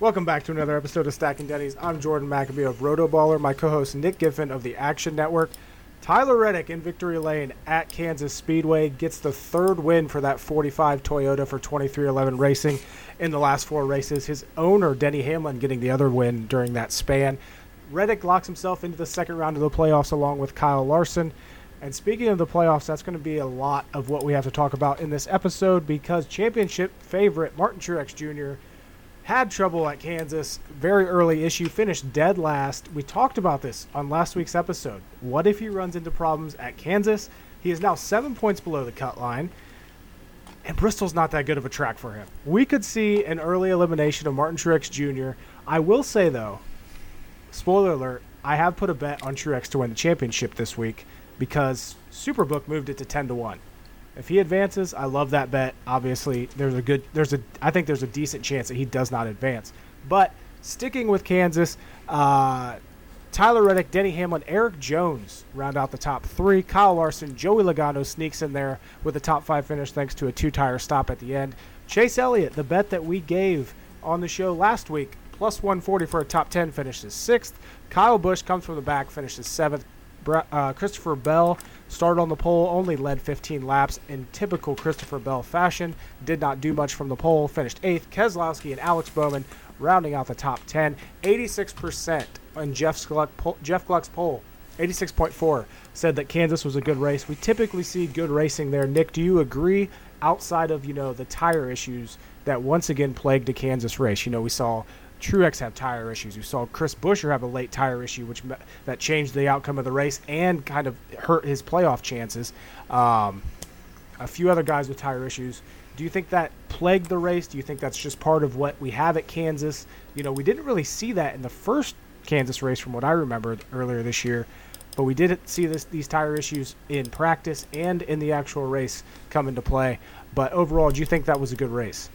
Welcome back to another episode of Stacking Dennys. I'm Jordan McAbee of Rotoballer. My co-host Nick Giffen of the Action Network. Tyler Reddick in victory lane at Kansas Speedway gets the third win for that 45 Toyota for 2311 Racing in the last four races. His owner Denny Hamlin getting the other win during that span. Reddick locks himself into the second round of the playoffs along with Kyle Larson. And speaking of the playoffs, that's going to be a lot of what we have to talk about in this episode because championship favorite Martin Truex Jr had trouble at Kansas, very early issue, finished dead last. We talked about this on last week's episode. What if he runs into problems at Kansas? He is now seven points below the cut line, and Bristol's not that good of a track for him. We could see an early elimination of Martin Truex Jr. I will say, though, spoiler alert, I have put a bet on Truex to win the championship this week because Superbook moved it to 10 to 1. If he advances, I love that bet. Obviously, there's a good there's a I think there's a decent chance that he does not advance. But sticking with Kansas, uh, Tyler Reddick, Denny Hamlin, Erik Jones round out the top three. Kyle Larson, Joey Logano sneaks in there with a top five finish thanks to a two tire stop at the end. Chase Elliott, the bet that we gave on the show last week, plus 140 for a top 10, finishes sixth. Kyle Busch comes from the back, finishes seventh. Uh, Christopher Bell Started on the pole, only led 15 laps in typical Christopher Bell fashion. Did not do much from the pole. Finished eighth. Keselowski and Alex Bowman rounding out the top 10. 86% on Jeff, Gluck, Jeff Gluck's poll. 86.4 said that Kansas was a good race. We typically see good racing there. Nick, do you agree? Outside of you know the tire issues that once again plagued the Kansas race, you know we saw Truex have tire issues. We saw Chris Buescher have a late tire issue, which that changed the outcome of the race and kind of hurt his playoff chances. Um, a few other guys with tire issues. Do you think that plagued the race? Do you think that's just part of what we have at Kansas? You know, we didn't really see that in the first Kansas race, from what I remember earlier this year, but we did see this, these tire issues in practice and in the actual race come into play. But overall, do you think that was a good race?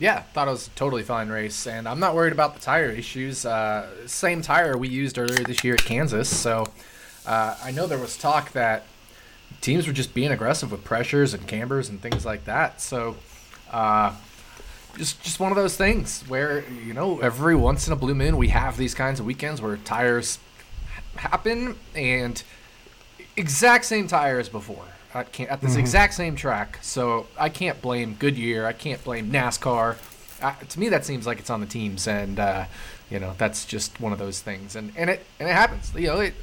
Yeah, thought it was a totally fine race, and I'm not worried about the tire issues. Uh, same tire we used earlier this year at Kansas, so uh, I know there was talk that teams were just being aggressive with pressures and cambers and things like that. So, uh, just just one of those things where you know every once in a blue moon we have these kinds of weekends where tires happen and exact same tire as before at, at this mm-hmm. exact same track. So I can't blame Goodyear. I can't blame NASCAR. Uh, to me, that seems like it's on the teams, and uh, you know that's just one of those things. And and it and it happens. You know, it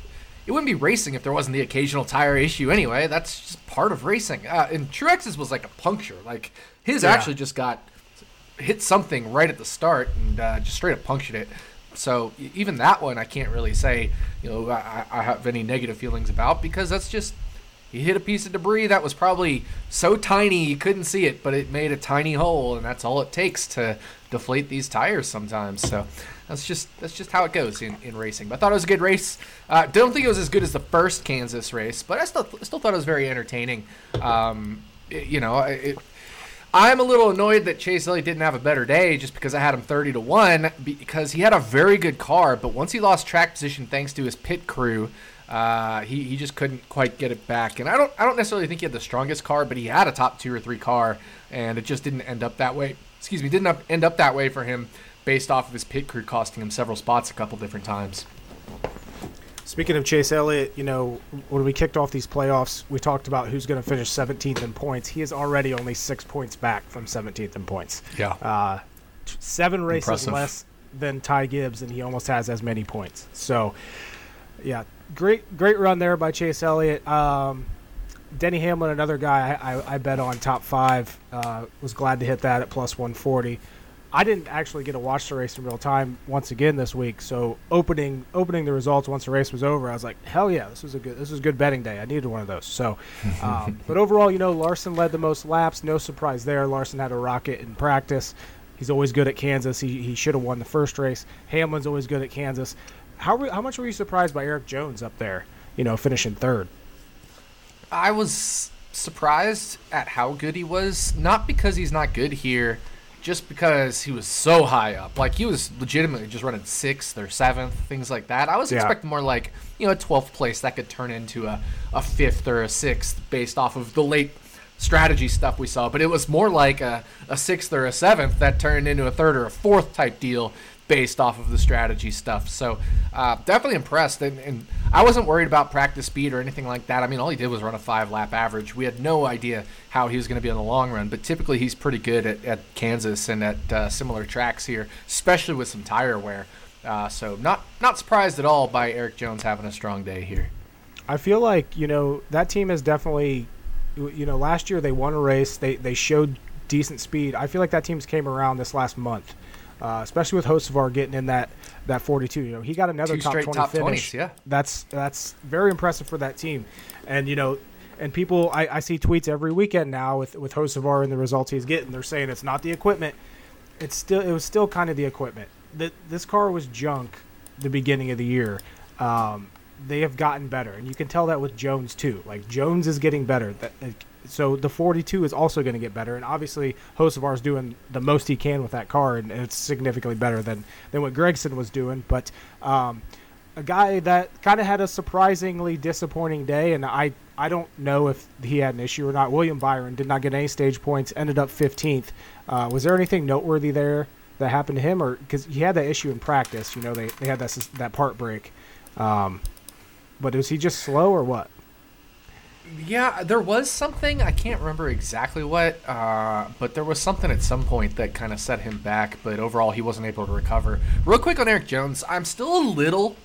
it wouldn't be racing if there wasn't the occasional tire issue anyway. That's just part of racing. Uh, and Truex's was like a puncture. Like his yeah. actually just got hit something right at the start and uh, just straight up punctured it. So even that one, I can't really say, you know, I, I have any negative feelings about because that's just he hit a piece of debris that was probably so tiny you couldn't see it, but it made a tiny hole, and that's all it takes to deflate these tires sometimes. So that's just that's just how it goes in, in racing. But I thought it was a good race. Uh, don't think it was as good as the first Kansas race, but I still still thought it was very entertaining. Um, it, you know, it, I'm a little annoyed that Chase Elliott didn't have a better day just because I had him 30 to 1 because he had a very good car, but once he lost track position thanks to his pit crew, uh, he, he just couldn't quite get it back. And I don't I don't necessarily think he had the strongest car, but he had a top two or three car, and it just didn't end up that way. Excuse me, didn't up, end up that way for him based off of his pit crew costing him several spots a couple different times. Speaking of Chase Elliott, you know, when we kicked off these playoffs, we talked about who's going to finish 17th in points. He is already only six points back from 17th in points. Yeah. Uh, seven races Impressive. less than Ty Gibbs, and he almost has as many points. So, yeah, great great run there by Chase Elliott. Um, Denny Hamlin, another guy I, I, I bet on top five. Uh, was glad to hit that at plus 140. I didn't actually get to watch the race in real time once again this week. So opening opening the results once the race was over, I was like, hell yeah, this was a good this was a good betting day. I needed one of those. So, um, but overall, you know, Larson led the most laps. No surprise there. Larson had a rocket in practice. He's always good at Kansas. He, he should have won the first race. Hamlin's always good at Kansas. How how much were you surprised by Erik Jones up there? You know, finishing third. I was surprised at how good he was. Not because he's not good here, just because he was so high up. Like he was legitimately just running sixth or seventh, things like that. I was yeah. expecting more like you know a twelfth place that could turn into a, a fifth or a sixth based off of the late strategy stuff we saw, but it was more like a, a sixth or a seventh that turned into a third or a fourth type deal based off of the strategy stuff. So uh, definitely impressed, and, and, I wasn't worried about practice speed or anything like that. I mean, all he did was run a five lap average. We had no idea how he was going to be in the long run, but typically he's pretty good at, at Kansas and at uh, similar tracks here, especially with some tire wear. Uh, so not not surprised at all by Erik Jones having a strong day here. I feel like you know that team has definitely, you know, last year they won a race. They they showed decent speed. I feel like that team's came around this last month uh, especially with Hocevar getting in that that 42. You know, he got another Two top 20 top finish. 20s, yeah, that's that's very impressive for that team. And you know, and people, I, I see tweets every weekend now with with Hocevar and the results he's getting. They're saying it's not the equipment. It's still it was still kind of the equipment. That this car was junk the beginning of the year. Um, they have gotten better, and you can tell that with Jones too. Like Jones is getting better. That so the 42 is also going to get better, and obviously Hocevar is doing the most he can with that car, and it's significantly better than than what Gragson was doing. But um, a guy that kind of had a surprisingly disappointing day, and I I don't know if he had an issue or not. William Byron did not get any stage points, ended up 15th. Uh, was there anything noteworthy there that happened to him, or because he had that issue in practice? You know, they they had that that part break. Um, but was he just slow or what? Yeah, there was something I can't remember exactly what, uh, but there was something at some point that kind of set him back. But overall, he wasn't able to recover. Real quick on Erik Jones, I'm still a little,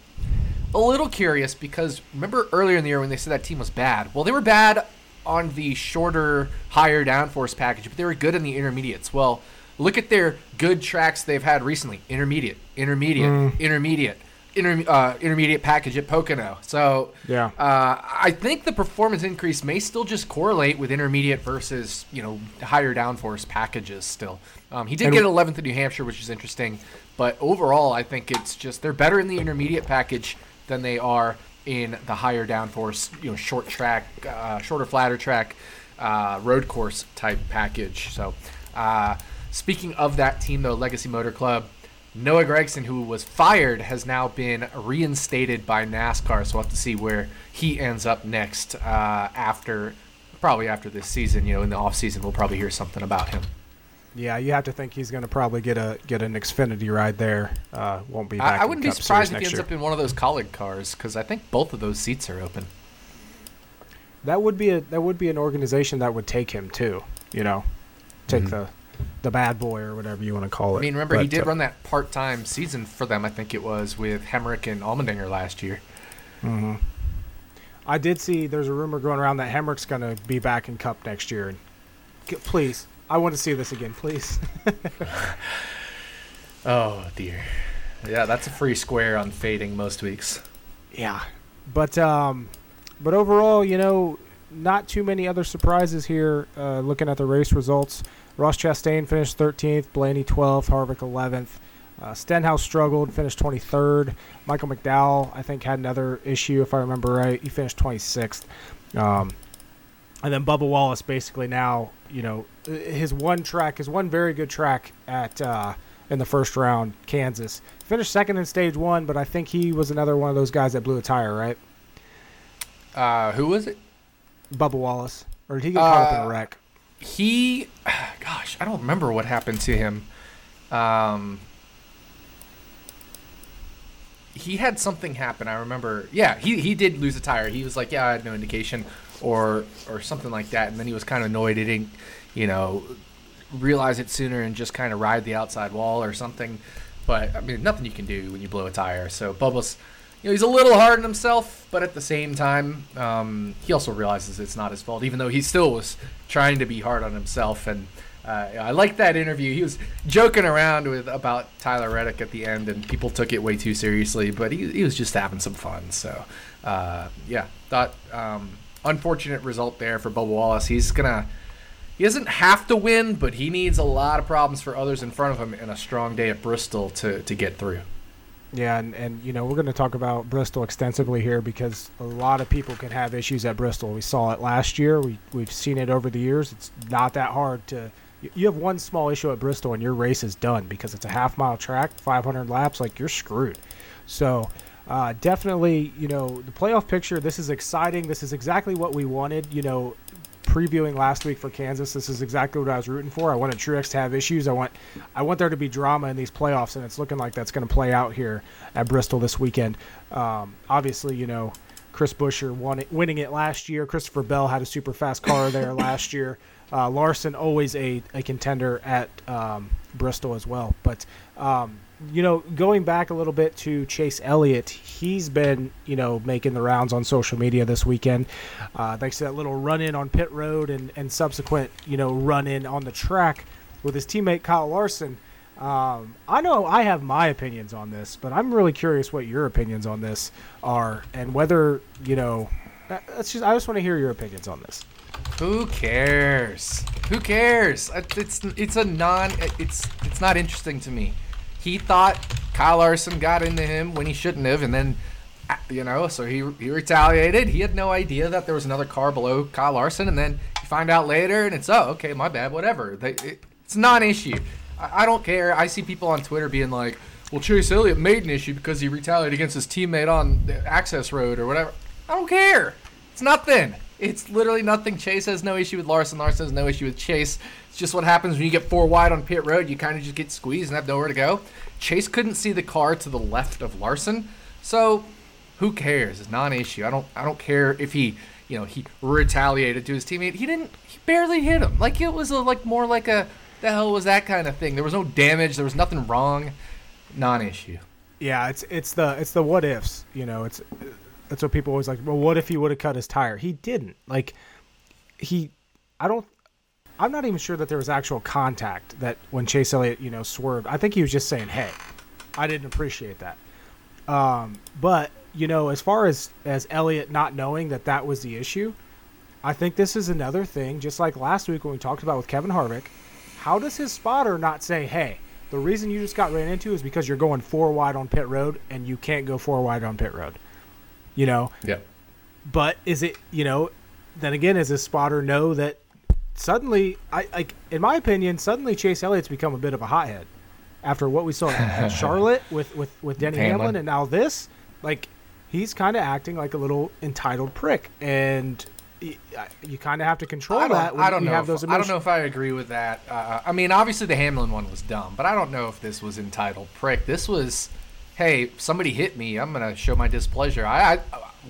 a little curious because remember earlier in the year when they said that team was bad? Well, they were bad on the shorter, higher downforce package, but they were good in the intermediates. Well, look at their good tracks they've had recently: intermediate, intermediate, mm. intermediate inter, uh, intermediate package at Pocono. So yeah, uh, I think the performance increase may still just correlate with intermediate versus you know higher downforce packages. Still, um, he did and get 11th in New Hampshire, which is interesting. But overall, I think it's just they're better in the intermediate package than they are in the higher downforce, you know, short track, uh, shorter, flatter track, uh, road course type package. So, uh, speaking of that team, though, Legacy Motor Club. Noah Gragson, who was fired, has now been reinstated by NASCAR. So we'll have to see where he ends up next uh, after, probably after this season. You know, in the off season, we'll probably hear something about him. Yeah, you have to think he's going to probably get a get an Xfinity ride there. Uh, won't be back. I, I wouldn't be surprised if he ends year. up in one of those Kaulig cars because I think both of those seats are open. That would be a that would be an organization that would take him too. You know, take mm-hmm. the the bad boy or whatever you want to call it. I mean, remember but, he did uh, run that part-time season for them. I think it was with Hemric and Allmendinger last year. Mm-hmm. I did see there's a rumor going around that Hemric's going to be back in Cup next year. And please, I want to see this again, please. oh dear. Yeah, that's a free square on fading most weeks. Yeah, but um, but overall, you know, not too many other surprises here. Uh, looking at the race results. Ross Chastain finished 13th, Blaney 12th, Harvick 11th. Uh, Stenhouse struggled, finished 23rd. Michael McDowell, I think, had another issue, if I remember right. He finished 26th. Um, and then Bubba Wallace, basically now, you know, his one track, his one very good track at uh, in the first round, Kansas, finished second in stage one, but I think he was another one of those guys that blew a tire, right? Uh, who was it? Bubba Wallace, or did he get caught up in a uh, wreck? He, gosh, I don't remember what happened to him. Um, he had something happen. I remember. Yeah, he he did lose a tire. He was like, yeah, I had no indication, or or something like that. And then he was kind of annoyed. He didn't, you know, realize it sooner and just kind of ride the outside wall or something. But I mean, nothing you can do when you blow a tire. So Bubba's you know, he's a little hard on himself, but at the same time, um, he also realizes it's not his fault, even though he still was trying to be hard on himself. And uh, I like that interview. He was joking around with about Tyler Reddick at the end, and people took it way too seriously, but he, he was just having some fun. So, uh, yeah, thought um, unfortunate result there for Bubba Wallace. He's gonna. He doesn't have to win, but he needs a lot of problems for others in front of him in a strong day at Bristol to, to get through. Yeah, and, and you know we're going to talk about Bristol extensively here because a lot of people can have issues at Bristol. We saw it last year. We we've seen it over the years. It's not that hard to. You have one small issue at Bristol and your race is done because it's a half mile track, 500 laps. Like you're screwed. So uh, definitely, you know, the playoff picture. This is exciting. This is exactly what we wanted. You know, previewing last week for Kansas, this is exactly what I was rooting for. I wanted Truex to have issues. I want, I want there to be drama in these playoffs, and it's looking like that's going to play out here at Bristol this weekend. Um, obviously, you know, Chris Buescher won it, winning it last year. Christopher Bell had a super fast car there last year. Uh, Larson always a, a contender at um, Bristol as well. But um, you know, going back a little bit to Chase Elliott, he's been you know making the rounds on social media this weekend. Uh, thanks to that little run in on pit road and and subsequent you know run in on the track with his teammate Kyle Larson. Um, I know I have my opinions on this, but I'm really curious what your opinions on this are, and whether you know. uh, That's just, I just want to hear your opinions on this. Who cares? Who cares? Uh, It's it's a non. It's it's not interesting to me. He thought Kyle Larson got into him when he shouldn't have, and then uh, you know, so he he retaliated. He had no idea that there was another car below Kyle Larson, and then you find out later, and it's oh okay, my bad, whatever. They, it, it's a non-issue. I, I don't care. I see people on Twitter being like, "Well, Chase Elliott made an issue because he retaliated against his teammate on the access road or whatever." I don't care. It's nothing. It's literally nothing. Chase has no issue with Larson. Larson has no issue with Chase. It's just what happens when you get four wide on pit road. You kind of just get squeezed and have nowhere to go. Chase couldn't see the car to the left of Larson, so who cares? It's non-issue. I don't. I don't care if he, you know, he retaliated to his teammate. He didn't. He barely hit him. Like it was a, like more like a the hell was that kind of thing. There was no damage. There was nothing wrong. Non-issue. Yeah, it's it's the it's the what ifs. You know, it's that's what people always like. Well, what if he would have cut his tire? He didn't. Like he, I don't. I'm not even sure that there was actual contact that when Chase Elliott, you know, swerved. I think he was just saying, "Hey, I didn't appreciate that." Um, but you know, as far as as Elliott not knowing that that was the issue, I think this is another thing. Just like last week when we talked about with Kevin Harvick, how does his spotter not say, "Hey"? The reason you just got ran into is because you're going four wide on pit road and you can't go four wide on pit road. You know, Yeah. but is it you know? Then again, does his spotter know that suddenly, I like in my opinion, suddenly Chase Elliott's become a bit of a hothead after what we saw at Charlotte with with with Denny Hamlin. Hamlin. and now this, like he's kind of acting like a little entitled prick, and you kind of have to control I that I don't know. If, I don't know if I agree with that. Uh, I mean, obviously the Hamlin one was dumb, but I don't know if this was entitled prick. This was, hey, somebody hit me. I'm gonna show my displeasure. I, I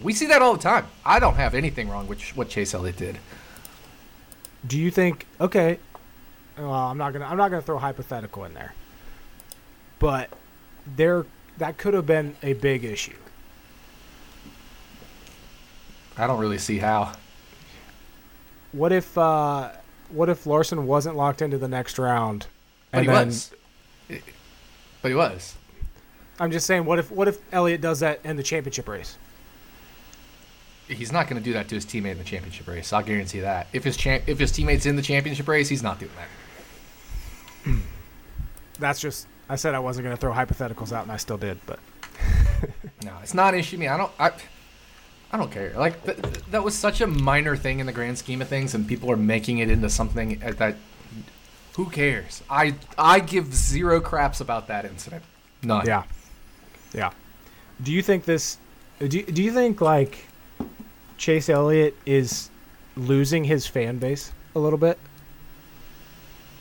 we see that all the time. I don't have anything wrong with what Chase Elliott did. Do you think okay? Well, I'm not gonna I'm not gonna throw hypothetical in there, but there that could have been a big issue. I don't really see how. What if uh, what if Larson wasn't locked into the next round? But And he then was. But he was. I'm just saying, what if what if Elliott does that in the championship race? He's not going to do that to his teammate in the championship race. I'll guarantee that. If his champ, if his teammate's in the championship race, he's not doing that. That's just I said I wasn't gonna throw hypotheticals out, and I still did. But No, it's not an issue to me. I don't. I, I don't care. Like th- th- that was such a minor thing in the grand scheme of things, and people are making it into something uh, that. Who cares? I I give zero craps about that incident. None. yeah, yeah. Do you think this? Do you, do you think like Chase Elliott is losing his fan base a little bit,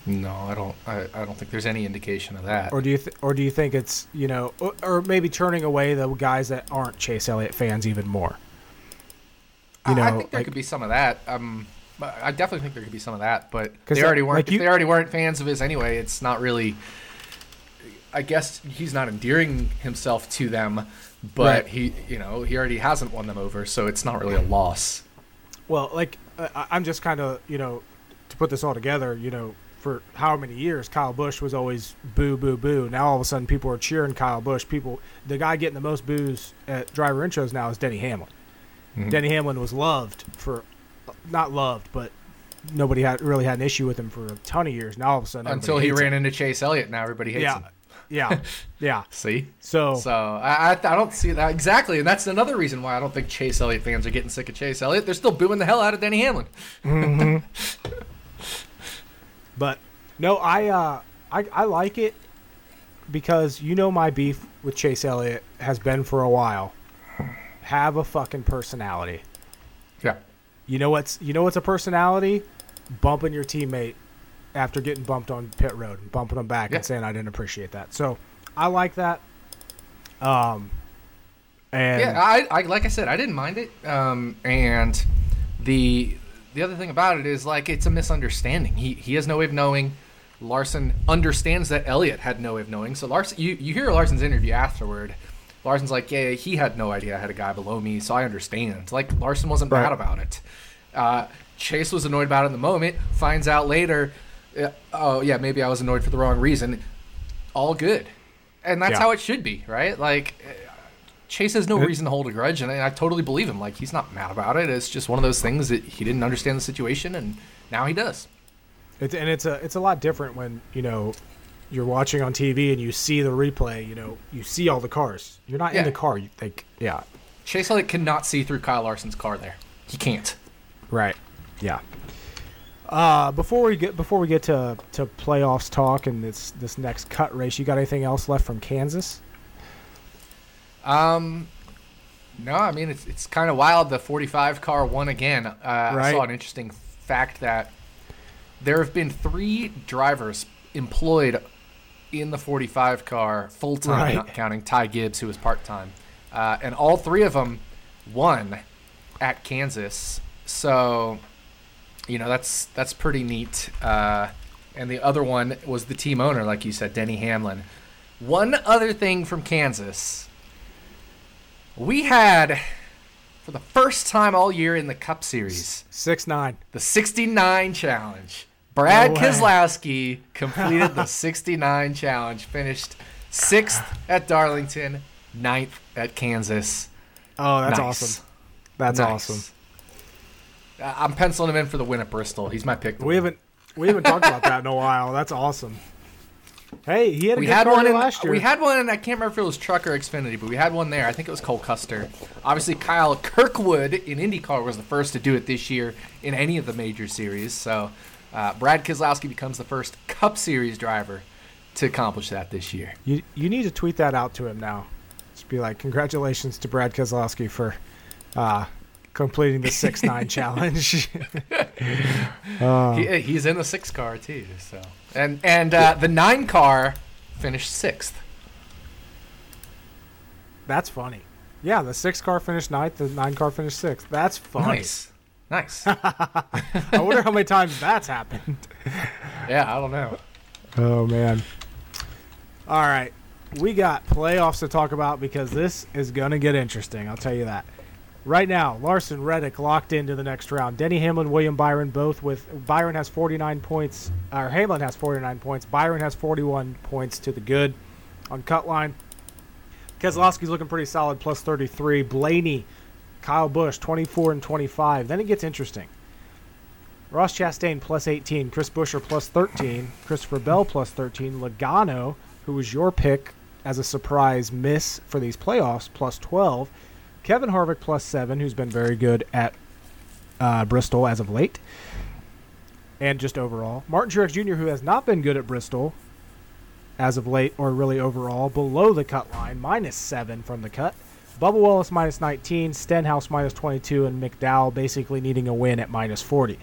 No, I don't. I, I don't think there's any indication of that. or do you th- or do you think it's you know, or, or maybe turning away the guys that aren't Chase Elliott fans even more? You know, I, I think there like- could be some of that. Um, I definitely think there could be some of that. But they already weren't. like if you- they already weren't fans of his anyway, it's not really. I guess he's not endearing himself to them, but Right. he, you know, he already hasn't won them over, so it's not really a loss. Well, like I- I'm just kind of you know to put this all together. You know, for how many years Kyle Busch was always boo boo boo. Now all of a sudden people are cheering Kyle Busch. People, the guy getting the most boos at driver intros now is Denny Hamlin. Mhm. Denny Hamlin was loved for, not loved, but nobody had really had an issue with him for a ton of years. Now all of a sudden Until he ran him. into Chase Elliott, now everybody hates Yeah. him. Yeah, yeah. See, So, so I, I don't see that exactly, and that's another reason why I don't think Chase Elliott fans are getting sick of Chase Elliott. They're still booing the hell out of Denny Hamlin. But no, I uh, I I like it because you know my beef with Chase Elliott has been for a while. Have a fucking personality. Yeah. You know what's you know what's a personality? Bumping your teammate after getting bumped on pit road and bumping them back Yeah. and saying I didn't appreciate that. So I like that. Um, and Yeah, I, I like I said, I didn't mind it. Um, and the the other thing about it is like it's a misunderstanding. He he has no way of knowing. Larson understands that Elliott had no way of knowing. So Larson, you you hear Larson's interview afterward. Larson's like, yeah, he had no idea I had a guy below me, so I understand. Like Larson wasn't Right. mad about it. Uh, Chase was annoyed about it in the moment. Finds out later, oh yeah, maybe I was annoyed for the wrong reason. All good, and that's Yeah. how it should be, right? Like eh, Chase has no reason to hold a grudge, and I totally believe him. Like he's not mad about it. It's just one of those things that he didn't understand the situation, and now he does. It's, and it's a it's a lot different when you know you're watching on TV and you see the replay. You know, you see all the cars. You're not Yeah. in the car. You think, yeah, Chase Elliott cannot see through Kyle Larson's car. There, he can't. right, yeah. Uh, before we get before we get to to playoffs talk and this this next cut race, you got anything else left from Kansas? Um, no, I mean it's it's kind of wild. The 45 car won again. Uh, I saw an interesting fact that there have been three drivers employed in the 45 car full time, Right. not counting Ty Gibbs, who was part time, uh, and all three of them won at Kansas. So, you know that's that's pretty neat. Uh, and the other one was the team owner, like you said, Denny Hamlin. One other thing from Kansas. We had, for the first time all year in the Cup Series, Six nine. the 69 challenge. Brad No. Keselowski completed the 69 challenge, finished sixth at Darlington, ninth at Kansas. Oh, that's Nice. awesome. That's Nice. awesome. I'm penciling him in for the win at Bristol. He's my pick. We haven't we haven't talked about that in a while. That's awesome. Hey, he had a We had one in last year. we had one in I can't remember if it was Truck or Xfinity, but we had one there. I think it was Cole Custer. Obviously, Kyle Kirkwood in IndyCar was the first to do it this year in any of the major series. So, uh, Brad Keselowski becomes the first Cup Series driver to accomplish that this year. You you need to tweet that out to him now. Just be like, congratulations to Brad Keselowski for uh, completing the six nine challenge. Uh, He, he's in the six car too. So, and and uh, the nine car finished sixth. that's funny. Yeah, the six car finished ninth, the nine car finished sixth. That's funny. Nice, nice. I wonder how many times that's happened. yeah, I don't know. Oh man. All right. We got playoffs to talk about because this is going to get interesting. I'll tell you that. Right now, Larson Reddick locked into the next round. Denny Hamlin, William Byron, both with Byron has 49 points, or Hamlin has 49 points. Byron has 41 points to the good on cut line. Keselowski's looking pretty solid, plus 33. Blaney, Kyle Busch, 24 and 25. Then it gets interesting. Ross Chastain plus 18, Chris Buescher plus 13, Christopher Bell plus 13, Logano, who was your pick as a surprise miss for these playoffs, plus 12, Kevin Harvick plus 7, who's been very good at uh, Bristol as of late, and just overall. Martin Truex Jr., who has not been good at Bristol as of late, or really overall, below the cut line, minus 7 from the cut. Bubba Wallace minus 19, Stenhouse minus 22, and McDowell basically needing a win at minus 40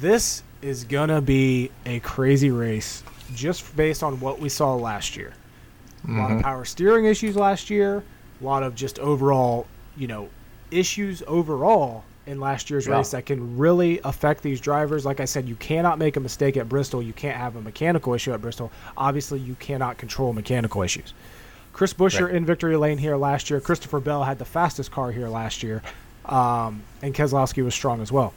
this is gonna be a crazy race just based on what we saw last year. A lot of power steering issues last year, a lot of just overall, you know, issues overall in last year's Yeah. race that can really affect these drivers. Like I said, you cannot make a mistake at Bristol. You can't have a mechanical issue at Bristol. Obviously, you cannot control mechanical issues. Chris Buescher Right. in victory lane here last year. Christopher Bell had the fastest car here last year, um, and Keselowski was strong as well.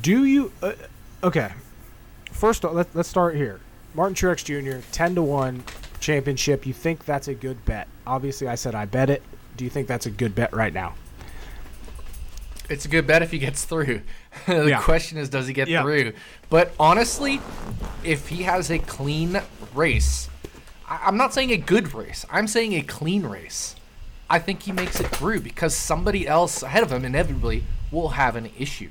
Do you? Uh, okay. First, let, let's start here. Martin Truex Jr. ten to one championship. You think that's a good bet? Obviously, I said I bet it. Do you think that's a good bet right now? It's a good bet if he gets through. the Yeah. question is, does he get Yeah. through? But honestly, if he has a clean race, I- I'm not saying a good race. I'm saying a clean race. I think he makes it through because somebody else ahead of him inevitably will have an issue.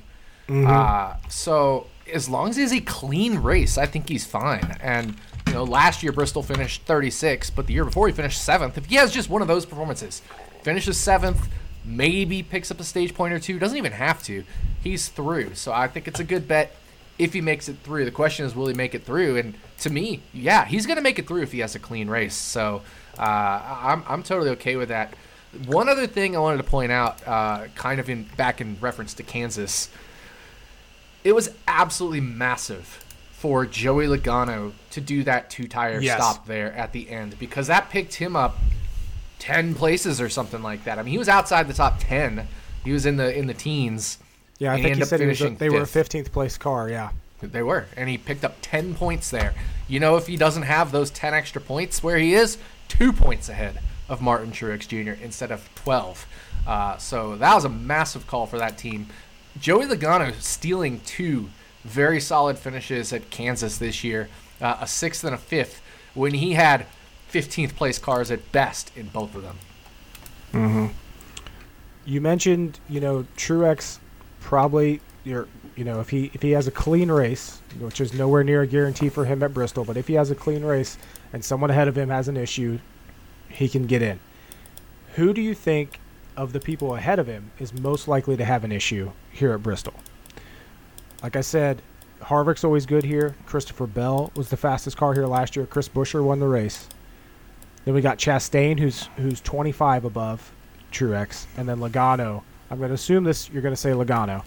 Uh, so as long as he has a clean race, I think he's fine. And you know, last year Bristol finished 36, but the year before he finished seventh. If he has just one of those performances, finishes seventh, maybe picks up a stage point or two. Doesn't even have to. He's through. So I think it's a good bet if he makes it through. The question is, will he make it through? And to me, yeah, he's going to make it through if he has a clean race. So uh, I'm, I'm totally okay with that. One other thing I wanted to point out, uh, kind of in back in reference to Kansas, it was absolutely massive for Joey Logano to do that two tire Yes. stop there at the end because that picked him up 10 places or something like that. I mean, he was outside the top 10. He was in the in the teens. Yeah, I think he said he was they were a 15th place car. Yeah. They were, and he picked up 10 points there. You know, if he doesn't have those 10 extra points where he is, two points ahead of Martin Truex Jr. instead of 12. Uh, so that was a massive call for that team. Joey Logano stealing two very solid finishes at Kansas this year, uh, a sixth and a fifth, when he had 15th place cars at best in both of them. You mentioned, you know, Truex probably your you know, if he if he has a clean race, which is nowhere near a guarantee for him at Bristol, but if he has a clean race and someone ahead of him has an issue, he can get in. Who do you think of the people ahead of him is most likely to have an issue here at Bristol? Like I said, Harvick's always good here. Christopher Bell was the fastest car here last year. Chris Buescher won the race. Then we got Chastain, who's who's 25 above Truex, and then Logano. I'm going to assume this. You're going to say Logano,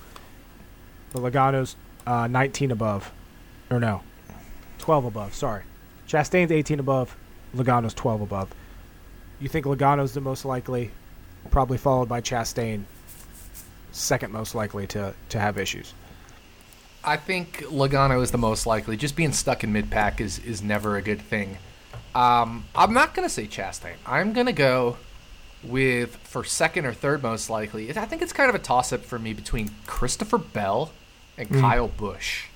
but Logano's uh, 19 above, or no, 12 above. Sorry, Chastain's 18 above. Logano's 12 above. You think Logano's the most likely, probably followed by Chastain, second most likely to to have issues. I think Logano is the most likely. Just being stuck in mid pack is is never a good thing. Um, I'm not gonna say Chastain. I'm gonna go with for second or third most likely. I think it's kind of a toss up for me between Christopher Bell and Kyle Busch.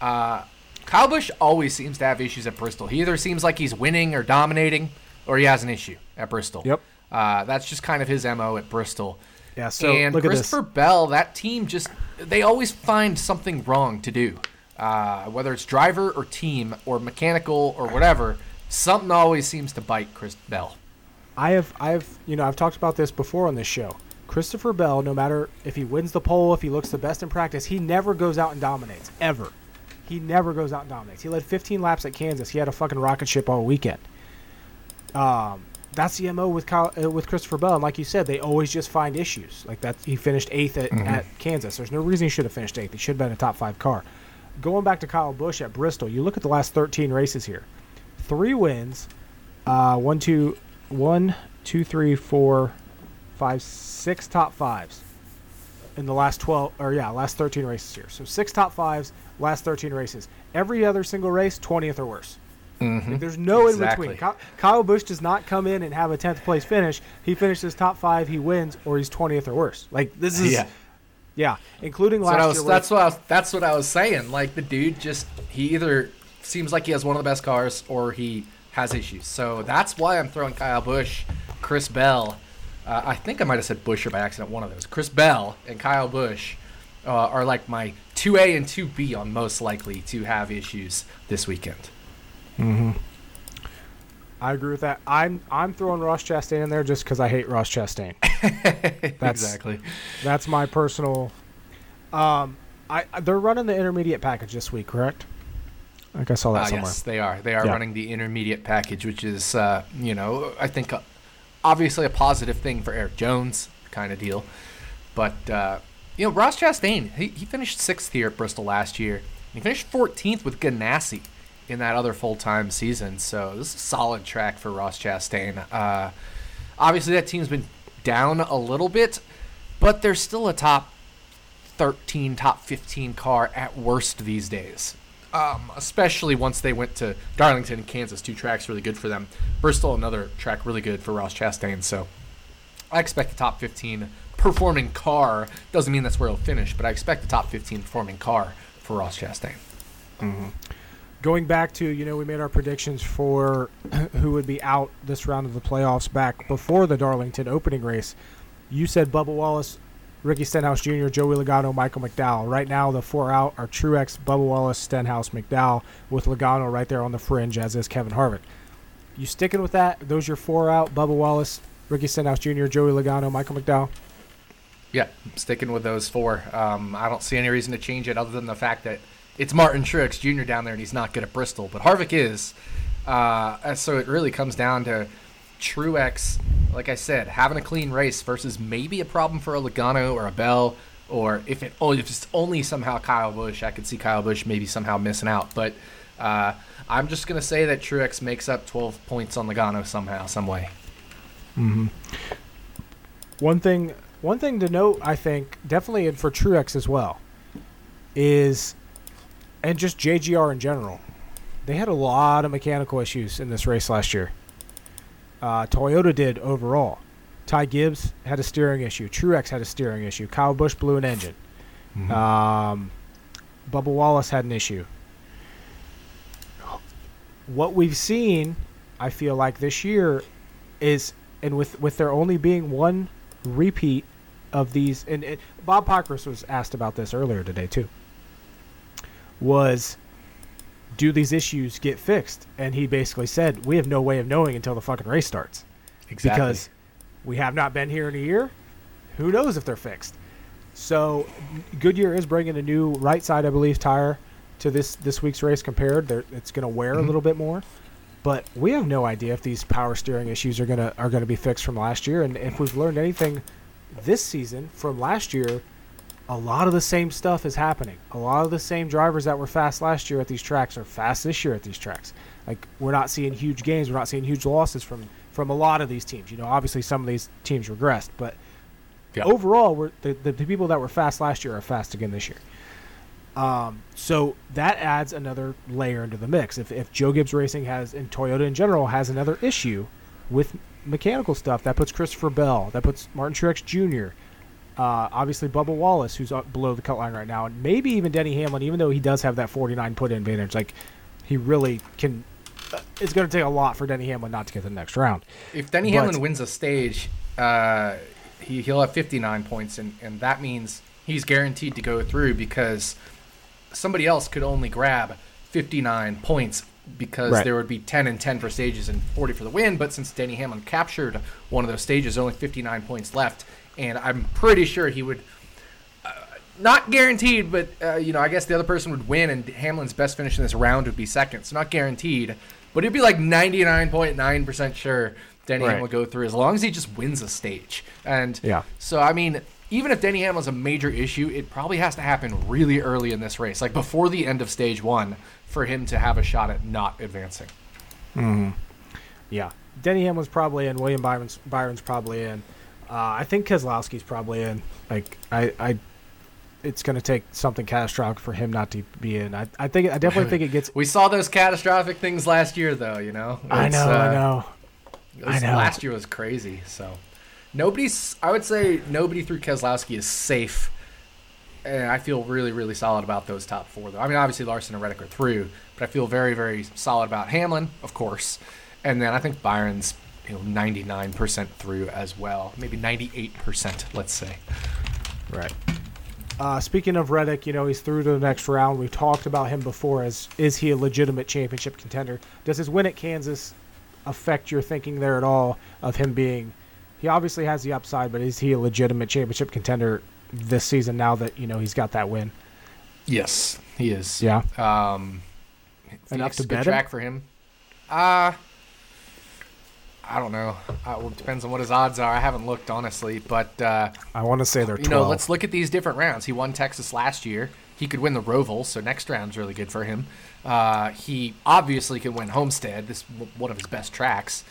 Uh, Kyle Busch always seems to have issues at Bristol. He either seems like he's winning or dominating, or he has an issue at Bristol. Yep. Uh, that's just kind of his mo at Bristol. Yeah. So and look at this. Christopher Bell, that team just they always find something wrong to do. Uh, whether it's driver or team or mechanical or whatever, something always seems to bite Chris Bell. I have, I have, you know, I've talked about this before on this show. Christopher Bell, no matter if he wins the pole, if he looks the best in practice, he never goes out and dominates ever. He never goes out and dominates. He led 15 laps at Kansas. He had a fucking rocket ship all weekend. Um, that's the mo with Kyle, uh, with Christopher Bell, and like you said, they always just find issues. Like that, he finished eighth at, at Kansas. There's no reason he should have finished eighth. He should have been a top five car. Going back to Kyle Busch at Bristol, you look at the last 13 races here. Three wins, uh, one, two, one, two, three, four, five, six top fives in the last 12 or yeah, last 13 races here. So six top fives, last 13 races. Every other single race, 20th or worse. Like, there's no Exactly. in between. Kyle Busch does not come in and have a 10th place finish. He finishes top five, he wins, or he's 20th or worse. Like this is Yeah. yeah, including That's what, last was, year. that's what I was. That's what I was saying. Like the dude just he either seems like he has one of the best cars or he has issues. So that's why I'm throwing Kyle Busch, Chris Bell. Uh, I think I might have said Buescher by accident. One of those. Chris Bell and Kyle Busch uh, are like my two A and two B on most likely to have issues this weekend. I agree with that. I'm I'm throwing Ross Chastain in there just because I hate Ross Chastain. That's- exactly. That's my personal. Um, I I- they're running the intermediate package this week, correct? I think I saw that Uh, somewhere. yes, they are. They are Yeah. running the intermediate package, which is, uh, you know, I think uh, obviously a positive thing for Erik Jones kind of deal. But, uh, you know, Ross Chastain, he, he finished sixth here at Bristol last year. He finished 14th with Ganassi in that other full time season. So this is a solid track for Ross Chastain. Uh, obviously, that team's been down a little bit, but they're still a top 13, top 15 car at worst these days. Um, especially once they went to Darlington Kansas, two tracks really good for them. Bristol, another track really good for Ross Chastain. So I expect the top 15 performing car. Doesn't mean that's where he'll finish, but I expect the top 15 performing car for Ross Chastain. Going back to you know we made our predictions for who would be out this round of the playoffs back before the Darlington opening race. You said Bubba Wallace, Ricky Stenhouse Jr., Joey Logano, Michael McDowell. Right now the four out are Truex, Bubba Wallace, Stenhouse, McDowell, with Logano right there on the fringe, as is Kevin Harvick. You sticking with that? Those are your four out: Bubba Wallace, Ricky Stenhouse Jr., Joey Logano, Michael McDowell. Yeah, sticking with those four. Um, I don't see any reason to change it other than the fact that it's Martin Truex Jr. down there and he's not good at Bristol, but Harvick is. Uh, so it really comes down to Truex, like I said, having a clean race versus maybe a problem for a Logano or a Bell, or if it oh, if it's only somehow Kyle Busch, I could see Kyle Busch maybe somehow missing out. But uh, I'm just gonna say that Truex makes up 12 points on Logano somehow, some way. Mm-hmm. One thing, one thing to note, I think, definitely for Truex as well, is, and just JGR in general, they had a lot of mechanical issues in this race last year. Uh, Toyota did overall. Ty Gibbs had a steering issue. Truex had a steering issue. Kyle Busch blew an engine. Mm-hmm. Um, Bubba Wallace had an issue. What we've seen, I feel like this year, is and with with there only being one repeat of these, and, and Bob Pockrass was asked about this earlier today too. Was do these issues get fixed? And he basically said, we have no way of knowing until the fucking race starts. Exactly. Because we have not been here in a year. Who knows if they're fixed? So Goodyear is bringing a new right side, I believe, tire to this this week's race compared. They're, it's going to wear mm-hmm. a little bit more, but we have no idea if these power steering issues are gonna are gonna be fixed from last year. And if we've learned anything this season from last year, a lot of the same stuff is happening. A lot of the same drivers that were fast last year at these tracks are fast this year at these tracks. Like we're not seeing huge gains, we're not seeing huge losses from from a lot of these teams. You know, obviously some of these teams regressed, but yeah. overall, we're, the, the, the people that were fast last year are fast again this year. Um, so that adds another layer into the mix. If if Joe Gibbs Racing has and Toyota in general has another issue with mechanical stuff, that puts Christopher Bell, that puts Martin Truex Jr. Uh, obviously, Bubba Wallace, who's below the cut line right now, and maybe even Denny Hamlin, even though he does have that 49 put in advantage. Like, he really can. Uh, it's going to take a lot for Denny Hamlin not to get the next round. If Denny but, Hamlin wins a stage, uh, he, he'll have 59 points, and, and that means he's guaranteed to go through because somebody else could only grab 59 points because right. there would be 10 and 10 for stages and 40 for the win. But since Denny Hamlin captured one of those stages, only 59 points left and I'm pretty sure he would. Uh, not guaranteed, but uh, you know, I guess the other person would win, and Hamlin's best finish in this round would be second. So not guaranteed, but it'd be like 99.9 percent sure Denny right. Hamlin will go through as long as he just wins a stage. And yeah, so I mean, even if Denny Hamlin's a major issue, it probably has to happen really early in this race, like before the end of stage one, for him to have a shot at not advancing. Hmm. Yeah, Denny Hamlin's probably in. William Byron's Byron's probably in. Uh, I think Keselowski's probably in. Like I, I it's going to take something catastrophic for him not to be in. I, I think I definitely think it gets. We saw those catastrophic things last year, though. You know. It's, I know. Uh, I know. I know. Last year was crazy. So nobody's. I would say nobody through Keselowski is safe. And I feel really, really solid about those top four. Though I mean, obviously Larson and Reddick are through, but I feel very, very solid about Hamlin, of course, and then I think Byron's you know 99% through as well, maybe 98%, let's say. Right. Uh, speaking of Reddick, you know he's through to the next round. We've talked about him before. As is he a legitimate championship contender? Does his win at Kansas affect your thinking there at all of him being? He obviously has the upside, but is he a legitimate championship contender this season? Now that you know he's got that win. Yes, he is. Yeah. Um, enough to bet track him? for him. Uh I don't know. Uh, well, it depends on what his odds are. I haven't looked honestly, but uh, I want to say they're. 12. You know, let's look at these different rounds. He won Texas last year. He could win the Roval, so next round's really good for him. Uh, he obviously can win Homestead. This one of his best tracks,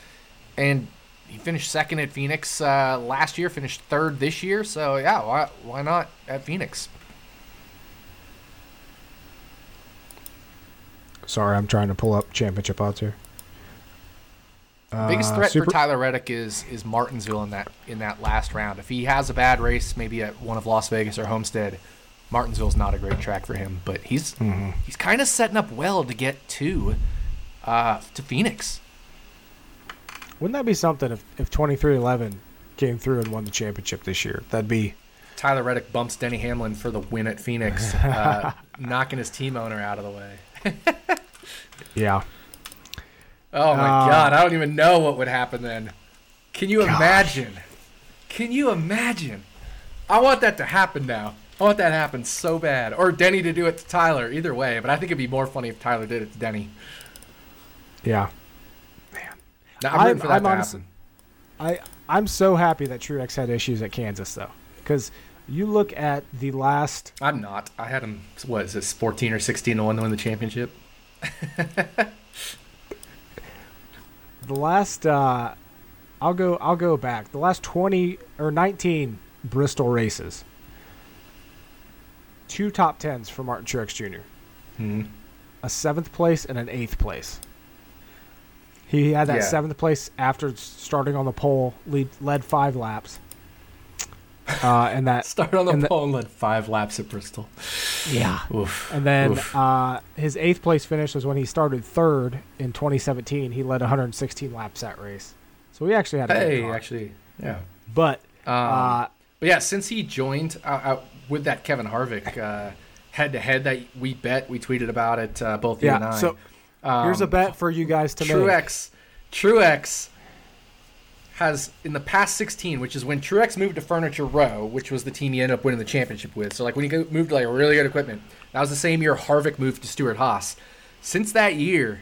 and he finished second at Phoenix uh, last year. Finished third this year. So yeah, why why not at Phoenix? Sorry, I'm trying to pull up championship odds here. Biggest uh, threat super- for Tyler Reddick is is Martinsville in that in that last round. If he has a bad race, maybe at one of Las Vegas or Homestead, Martinsville's not a great track for him. But he's mm-hmm. he's kind of setting up well to get to uh, to Phoenix. Wouldn't that be something if if twenty three eleven came through and won the championship this year? That'd be Tyler Reddick bumps Denny Hamlin for the win at Phoenix, uh, knocking his team owner out of the way. yeah. Oh my uh, god, I don't even know what would happen then. Can you gosh. imagine? Can you imagine? I want that to happen now. I want that to happen so bad. Or Denny to do it to Tyler. Either way, but I think it'd be more funny if Tyler did it to Denny. Yeah. No, I'm, I'm- for that I'm to honest- happen. I I'm so happy that Truex had issues at Kansas though, because you look at the last I'm not. I had him. What is this? 14 or 16 to one to win the championship. the last uh, I'll go I'll go back the last 20 or 19 Bristol races. Two top tens for Martin Truex Jr. Hmm. a seventh place and an eighth place. He had that Yeah. seventh place after starting on the pole, lead, led five laps. Uh, and that Started on the and the- pole and led five laps at Bristol. yeah, Oof. and then Oof. uh, his eighth place finish was when he started third in 2017. He led 116 laps that race, so he actually had a good Hey, car. actually, yeah. But Um, uh, But yeah, since he joined uh, uh, with that Kevin Harvick uh, head to head that we bet, we tweeted about it, uh, both you and yeah, I. so Um, here's a bet for you guys to make. Truex, Truex has in the past 16, which is when Truex moved to Furniture Row, which was the team he ended up winning the championship with. So like when he moved to like really good equipment, that was the same year Harvick moved to Stewart Haas. Since that year,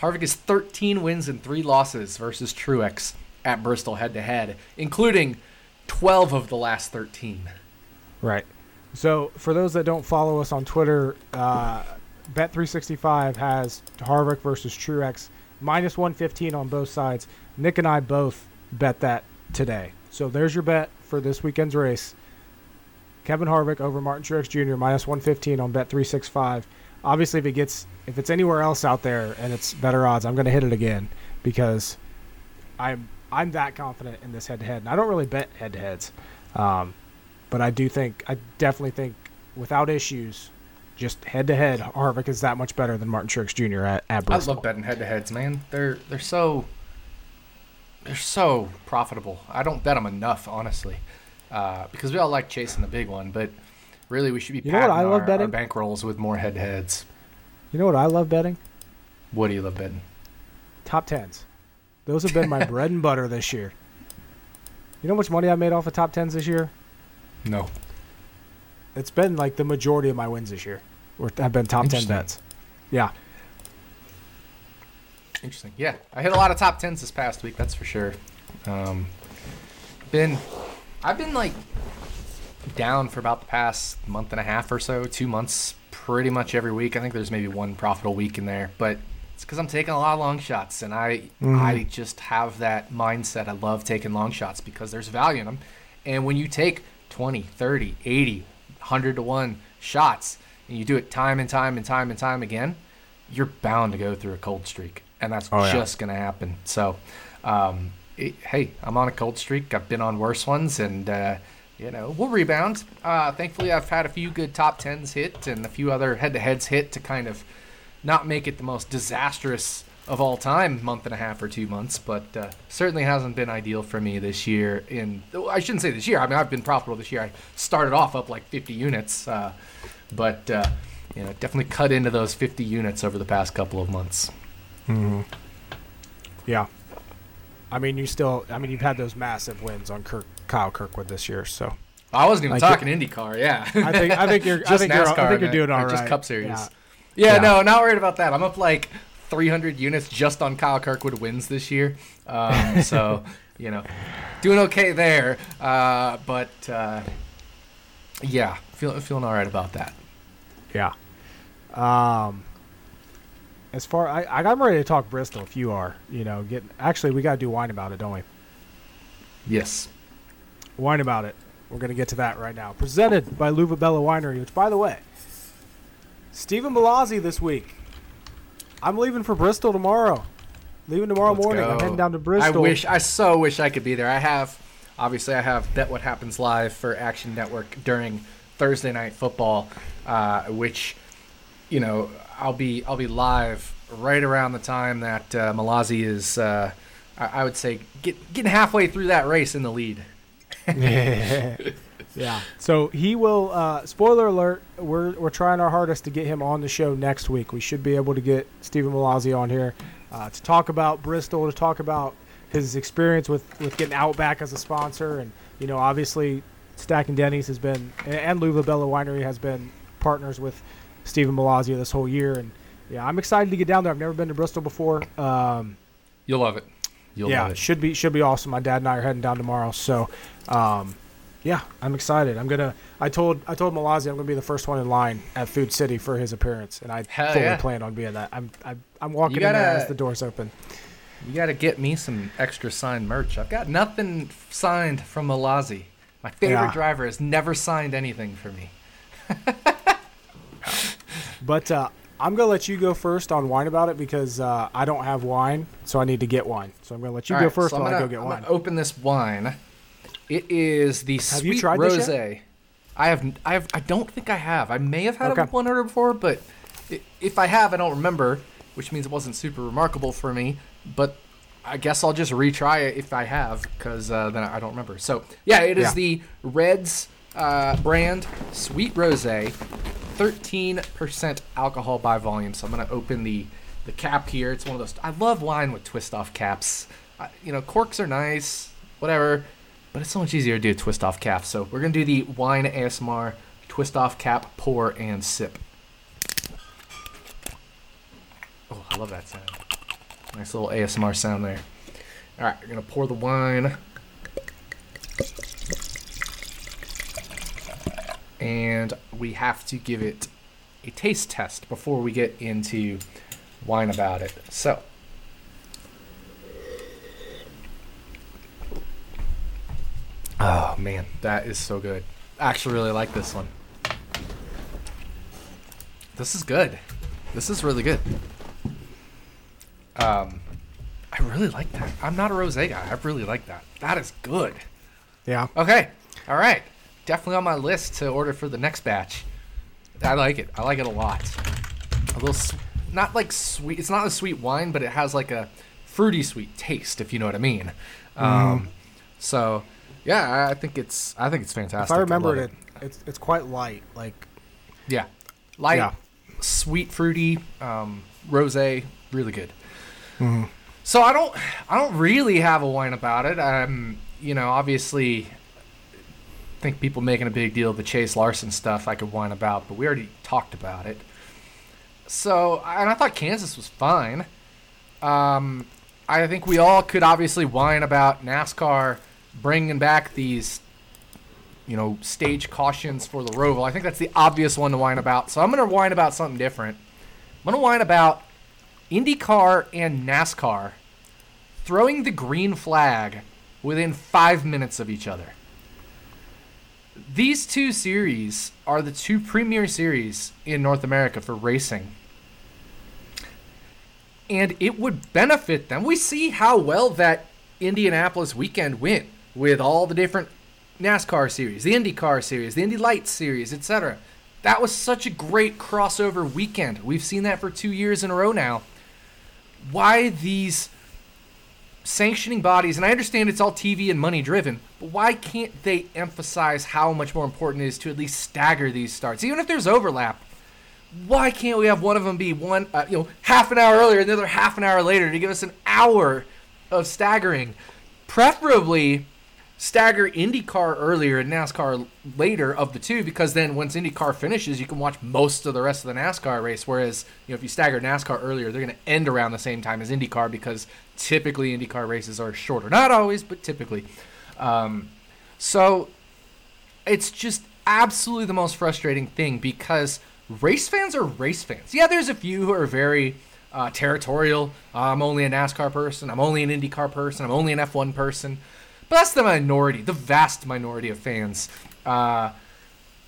Harvick has 13 wins and three losses versus Truex at Bristol head to head, including 12 of the last 13. Right. So for those that don't follow us on Twitter, uh, Bet365 has Harvick versus Truex minus 115 on both sides. Nick and I both bet that today. So there's your bet for this weekend's race. Kevin Harvick over Martin Truex Jr. minus 115 on Bet365. Obviously, if it gets if it's anywhere else out there and it's better odds, I'm going to hit it again because I'm I'm that confident in this head to head. And I don't really bet head to heads. Um, but I do think, I definitely think, without issues, just head to head, Harvick is that much better than Martin Truex Jr. at, at I love betting head to heads, man. They're they're so they're so profitable. I don't bet them enough, honestly, uh, because we all like chasing the big one. But really, we should be You know what I love our, betting? our bankrolls with more head heads. You know what I love betting? What do you love betting? Top tens. Those have been my bread and butter this year. You know how much money I made off of top tens this year? No, It's been like the majority of my wins this year. Or have been top ten bets. Yeah. Interesting. Yeah, I hit a lot of top tens this past week. That's for sure. Um, been I've been like down for about the past month and a half or so, two months, pretty much every week. I think there's maybe one profitable week in there, but it's because I'm taking a lot of long shots, and I Mhm. I just have that mindset. I love taking long shots because there's value in them, and when you take 20, 30, 80, 100 to one shots, and you do it time and time and time and time again, you're bound to go through a cold streak, and that's Oh, yeah. just gonna happen. So. Um, it- hey, I'm on a cold streak. I've been on worse ones, and uh, you know we'll rebound. Uh, thankfully, I've had a few good top tens hit and a few other head-to-heads hit to kind of not make it the most disastrous of all time month and a half or two months, but uh, certainly hasn't been ideal for me this year. In I shouldn't say this year. I mean, I've been profitable this year. I started off up like 50 units, uh, but uh, you know, definitely cut into those 50 units over the past couple of months. Mm-hmm. Yeah. I mean, you still. I mean, you've had those massive wins on Kirk, Kyle Kirkwood this year. So I wasn't even Like, talking IndyCar. Yeah, I think I think you're. I just think NASCAR. you're. I think you're doing all or. Just Cup Series. Yeah. Yeah. Yeah. no, not worried about that. I'm up like 300 units just on Kyle Kirkwood wins this year. Um, so, you know, doing okay there. Uh, but uh, yeah, feeling feeling all right about that. Yeah. Um. As far I, I'm ready to talk Bristol. If you are, you know, get actually we gotta do wine about it, don't we? Yes. Wine about it. We're gonna get to that right now. Presented by Luvabella Winery, which, by the way, Stephen Mallozzi this week. I'm leaving for Bristol tomorrow. Leaving tomorrow Let's morning. I'm heading down to Bristol. I wish I so wish I could be there. I have obviously I have Bet What Happens live for Action Network during Thursday night football, uh, which you know I'll be I'll be live right around the time that uh, Mallozzi is. Uh, I, I would say get, getting halfway through that race in the lead. yeah. So he will. Uh, spoiler alert: We're we're trying our hardest to get him on the show next week. We should be able to get Stephen Mallozzi on here uh, to talk about Bristol, to talk about his experience with with getting Outback as a sponsor, and you know, obviously, Stacking Dennys has been, and Luvabella Winery has been partners with Stephen Mallozzi this whole year, and yeah, I'm excited to get down there. I've never been to Bristol before. Um, You'll love it. You'll yeah, love it. should be should be awesome. My dad and I are heading down tomorrow, so um, yeah, I'm excited. I'm gonna. I told I told Mallozzi I'm gonna be the first one in line at Food City for his appearance, and I Hell fully yeah. plan on being that. I'm I'm, I'm walking You in there gotta- as the doors open. You got to get me some extra signed merch. I've got nothing signed from Mallozzi. My favorite Yeah. driver has never signed anything for me. But uh, I'm gonna let you go first on wine about it because uh, I don't have wine, so I need to get wine. So I'm gonna let you All go right, first so I'm while gonna, I go get I'm wine. open this wine. It is the Have sweet you tried this rosé. yet? I have. I have. I don't think I have. I may have had Okay. a one order before, but if I have, I don't remember, which means it wasn't super remarkable for me. But I guess I'll just retry it if I have, because uh, then I don't remember. So yeah, it is Yeah. the Reds uh, brand sweet rosé, 13% alcohol by volume. So I'm gonna open the the cap here. It's one of those. I love wine with twist off caps. You know, corks are nice, whatever, but it's so much easier to do a twist off cap. So we're gonna do the wine ASMR twist off cap, pour and sip. Oh, I love that sound. Nice little ASMR sound there. All right, we're gonna pour the wine. And we have to give it a taste test before we get into wine about it. So, oh man, that is so good. I actually really like this one. This is good. This is really good. Um, I really like that. I'm not a rosé guy. I really like that. That is good. yeah, Okay. All right. Definitely on my list to order for the next batch. I like it. I like it a lot. A little, s- not like sweet. It's not a sweet wine, but it has like a fruity sweet taste, if you know what I mean. Um, so, yeah, I- I think it's. I think it's fantastic. if I remember love it, it's it's quite light. Like Yeah, light, Yeah. sweet, fruity, um, rosé, really good. So I don't, I don't really have a wine about it. Um, you know, obviously, think people making a big deal of the Chase Larson stuff. I could whine about, but we already talked about it. So, and I thought Kansas was fine. Um, I think we all could obviously whine about NASCAR bringing back these you know, stage cautions for the Roval. I think that's the obvious one to whine about. So I'm going to whine about something different. I'm going to whine about IndyCar and NASCAR throwing the green flag within five minutes of each other. These two series are the two premier series in North America for racing. And it would benefit them. We see how well that Indianapolis weekend went with all the different NASCAR series, the IndyCar series, the Indy Lights series, etc. That was such a great crossover weekend. We've seen that for two years in a row now. Why these sanctioning bodies, and I understand it's all TV and money driven, but why can't they emphasize how much more important it is to at least stagger these starts, even if there's overlap? Why can't we have one of them be one, uh, you know, half an hour earlier and the other half an hour later to give us an hour of staggering? Preferably, stagger IndyCar earlier and NASCAR later of the two because then once IndyCar finishes, you can watch most of the rest of the NASCAR race. Whereas, you know, if you stagger NASCAR earlier, they're going to end around the same time as IndyCar because typically IndyCar races are shorter. Not always, but typically. Um, so it's just absolutely the most frustrating thing because race fans are race fans. Yeah, there's a few who are very uh, territorial. Uh, I'm only a NASCAR person. I'm only an IndyCar person. I'm only an F1 person. But that's the minority, the vast minority of fans. Uh,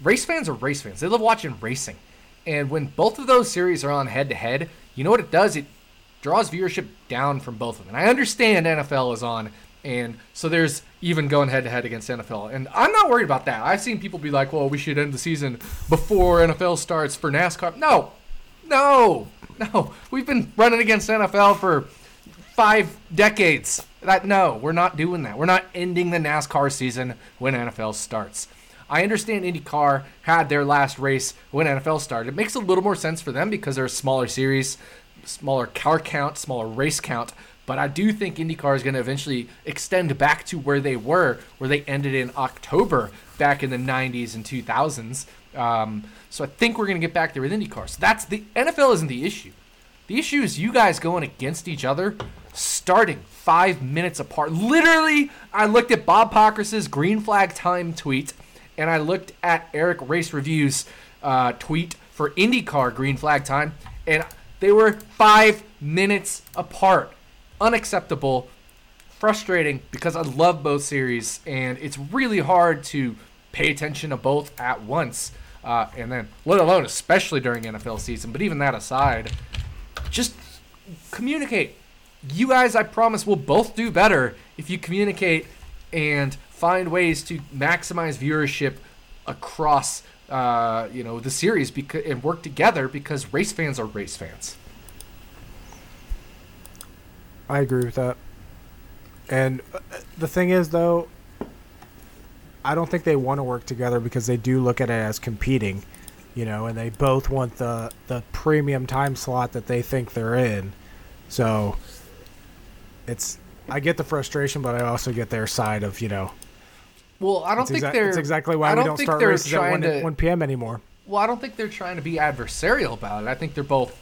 race fans are race fans. They love watching racing. And when both of those series are on head to head, you know what it does? It draws viewership down from both of them. And I understand NFL is on, and so there's even going head to head against NFL. And I'm not worried about that. I've seen people be like, well, we should end the season before NFL starts for NASCAR. No, no, no. We've been running against NFL for five decades. That no, we're not doing that. We're not ending the NASCAR season when NFL starts. I understand IndyCar had their last race when NFL started. It makes a little more sense for them because they're a smaller series, smaller car count, smaller race count. But I do think IndyCar is going to eventually extend back to where they were, where they ended in October back in the 90s and 2000s. Um, so I think we're going to get back there with IndyCar. So that's the NFL isn't the issue. The issue is you guys going against each other, starting five minutes apart. Literally, I looked at Bob Pockrass's green flag time tweet, and I looked at Eric Race Reviews uh, tweet for IndyCar green flag time, and they were five minutes apart. Unacceptable, frustrating because I love both series, and it's really hard to pay attention to both at once. Uh, and then, let alone especially during NFL season. But even that aside, just communicate. You guys, I promise, will both do better if you communicate and find ways to maximize viewership across, uh, you know, the series because and work together because race fans are race fans. I agree with that. And uh, the thing is, though, I don't think they want to work together because they do look at it as competing, you know, and they both want the the premium time slot that they think they're in. So it's I get the frustration, but I also get their side of you know. Well, I don't It's, think exa- they're. That's exactly why we don't don't think start races at 1, to- 1 p.m. anymore. Well, I don't think they're trying to be adversarial about it. I think they're both,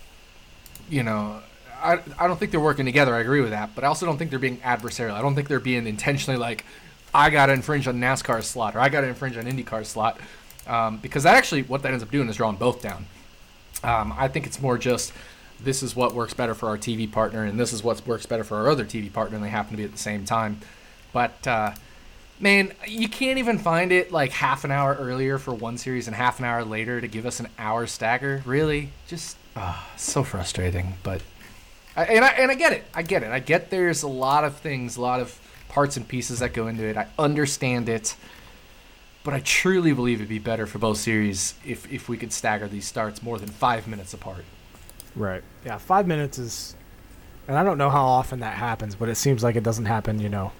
you know, I, I don't think they're working together. I agree with that. But I also don't think they're being adversarial. I don't think they're being intentionally like, I got to infringe on NASCAR's slot or I got to infringe on IndyCar's slot. Um, because that actually, what that ends up doing is drawing both down. Um, I think it's more just this is what works better for our TV partner and this is what works better for our other TV partner and they happen to be at the same time. But, uh, Man, you can't even find it like half an hour earlier for one series and half an hour later to give us an hour stagger. Really, just ah, so frustrating. But I, and I and I get it. I get it. I get there's a lot of things, a lot of parts and pieces that go into it. I understand it, but I truly believe it'd be better for both series if if we could stagger these starts more than five minutes apart. Right. Yeah, five minutes is, and I don't know how often that happens, but it seems like it doesn't happen, you know,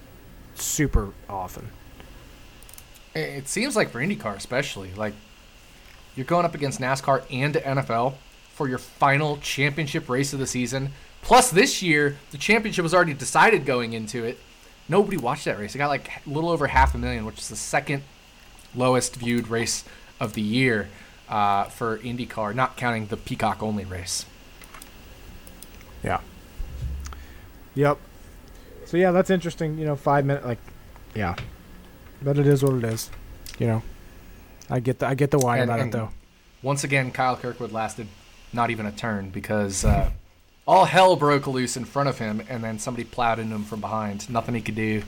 super often. It seems like for IndyCar, especially, like you're going up against NASCAR and NFL for your final championship race of the season. Plus, this year the championship was already decided going into it. Nobody watched that race. It got like a little over half a million, which is the second lowest viewed race of the year uh, for IndyCar, not counting the Peacock only race. Yeah. Yep. So yeah, that's interesting. You know, five minute like, yeah, but it is what it is. You know, I get the I get the whine And- about and it though. Once again, Kyle Kirkwood lasted not even a turn because uh, all hell broke loose in front of him, and then somebody plowed into him from behind. Nothing he could do.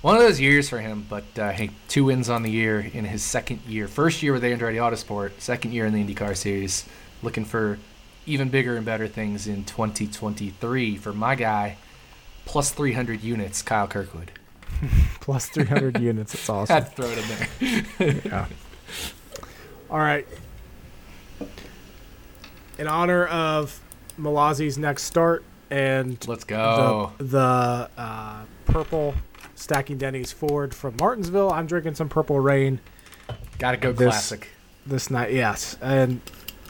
One of those years for him, but uh, hey, two wins on the year in his second year. First year with the Andretti Autosport, second year in the IndyCar Series. Looking for even bigger and better things in 2023 for my guy. Plus 300 units, Kyle Kirkwood. Plus 300 units. It's awesome. To throw it in there. yeah. All right. In honor of Mallozzi's next start and Let's go. the, the uh, purple Stacking Dennys Ford from Martinsville, I'm drinking some Purple Rain Gotta go this- classic. this night. Yes, and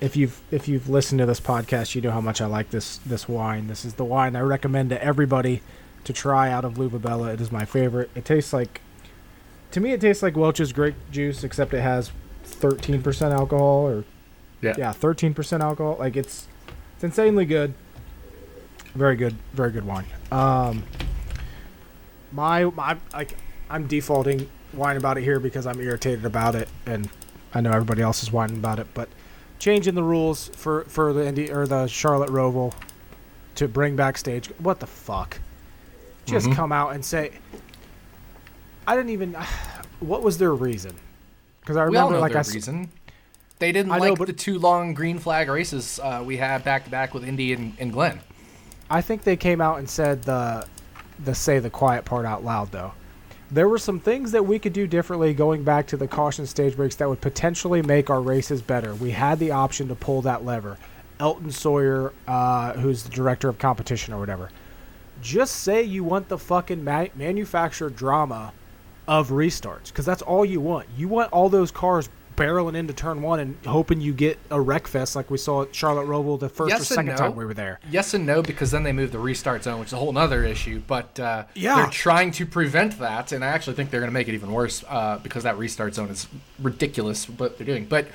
if you've if you've listened to this podcast, you know how much I like this this wine. This is the wine I recommend to everybody to try out of Luvabella. It is my favorite. It tastes like, to me, it tastes like Welch's grape juice, except it has 13% alcohol or Yeah. yeah, 13% alcohol. Like it's it's insanely good. Very good, very good wine. Um, my my like I'm defaulting whine about it here because I'm irritated about it, and I know everybody else is whining about it. But changing the rules for for the Indy or the Charlotte Roval to bring backstage, what the fuck? Just Mhm. come out and say. I didn't even. What was their reason? Because I remember, know like their I reason. They didn't I know, like but- the two long green flag races uh, we had back to back with Indy and, and Glen. I think they came out and said the the say the quiet part out loud though. There were some things that we could do differently going back to the caution stage breaks that would potentially make our races better. We had the option to pull that lever. Elton Sawyer, uh, who's the director of competition or whatever, just say you want the fucking ma- manufactured drama of restarts because that's all you want. You want all those cars barreling into turn one and hoping you get a wreck fest like we saw at Charlotte Roval the first Yes or second no. time we were there. Yes and no, because then they move the restart zone, which is a whole other issue. But uh, Yeah. they're trying to prevent that, and I actually think they're going to make it even worse uh, because that restart zone is ridiculous what they're doing. But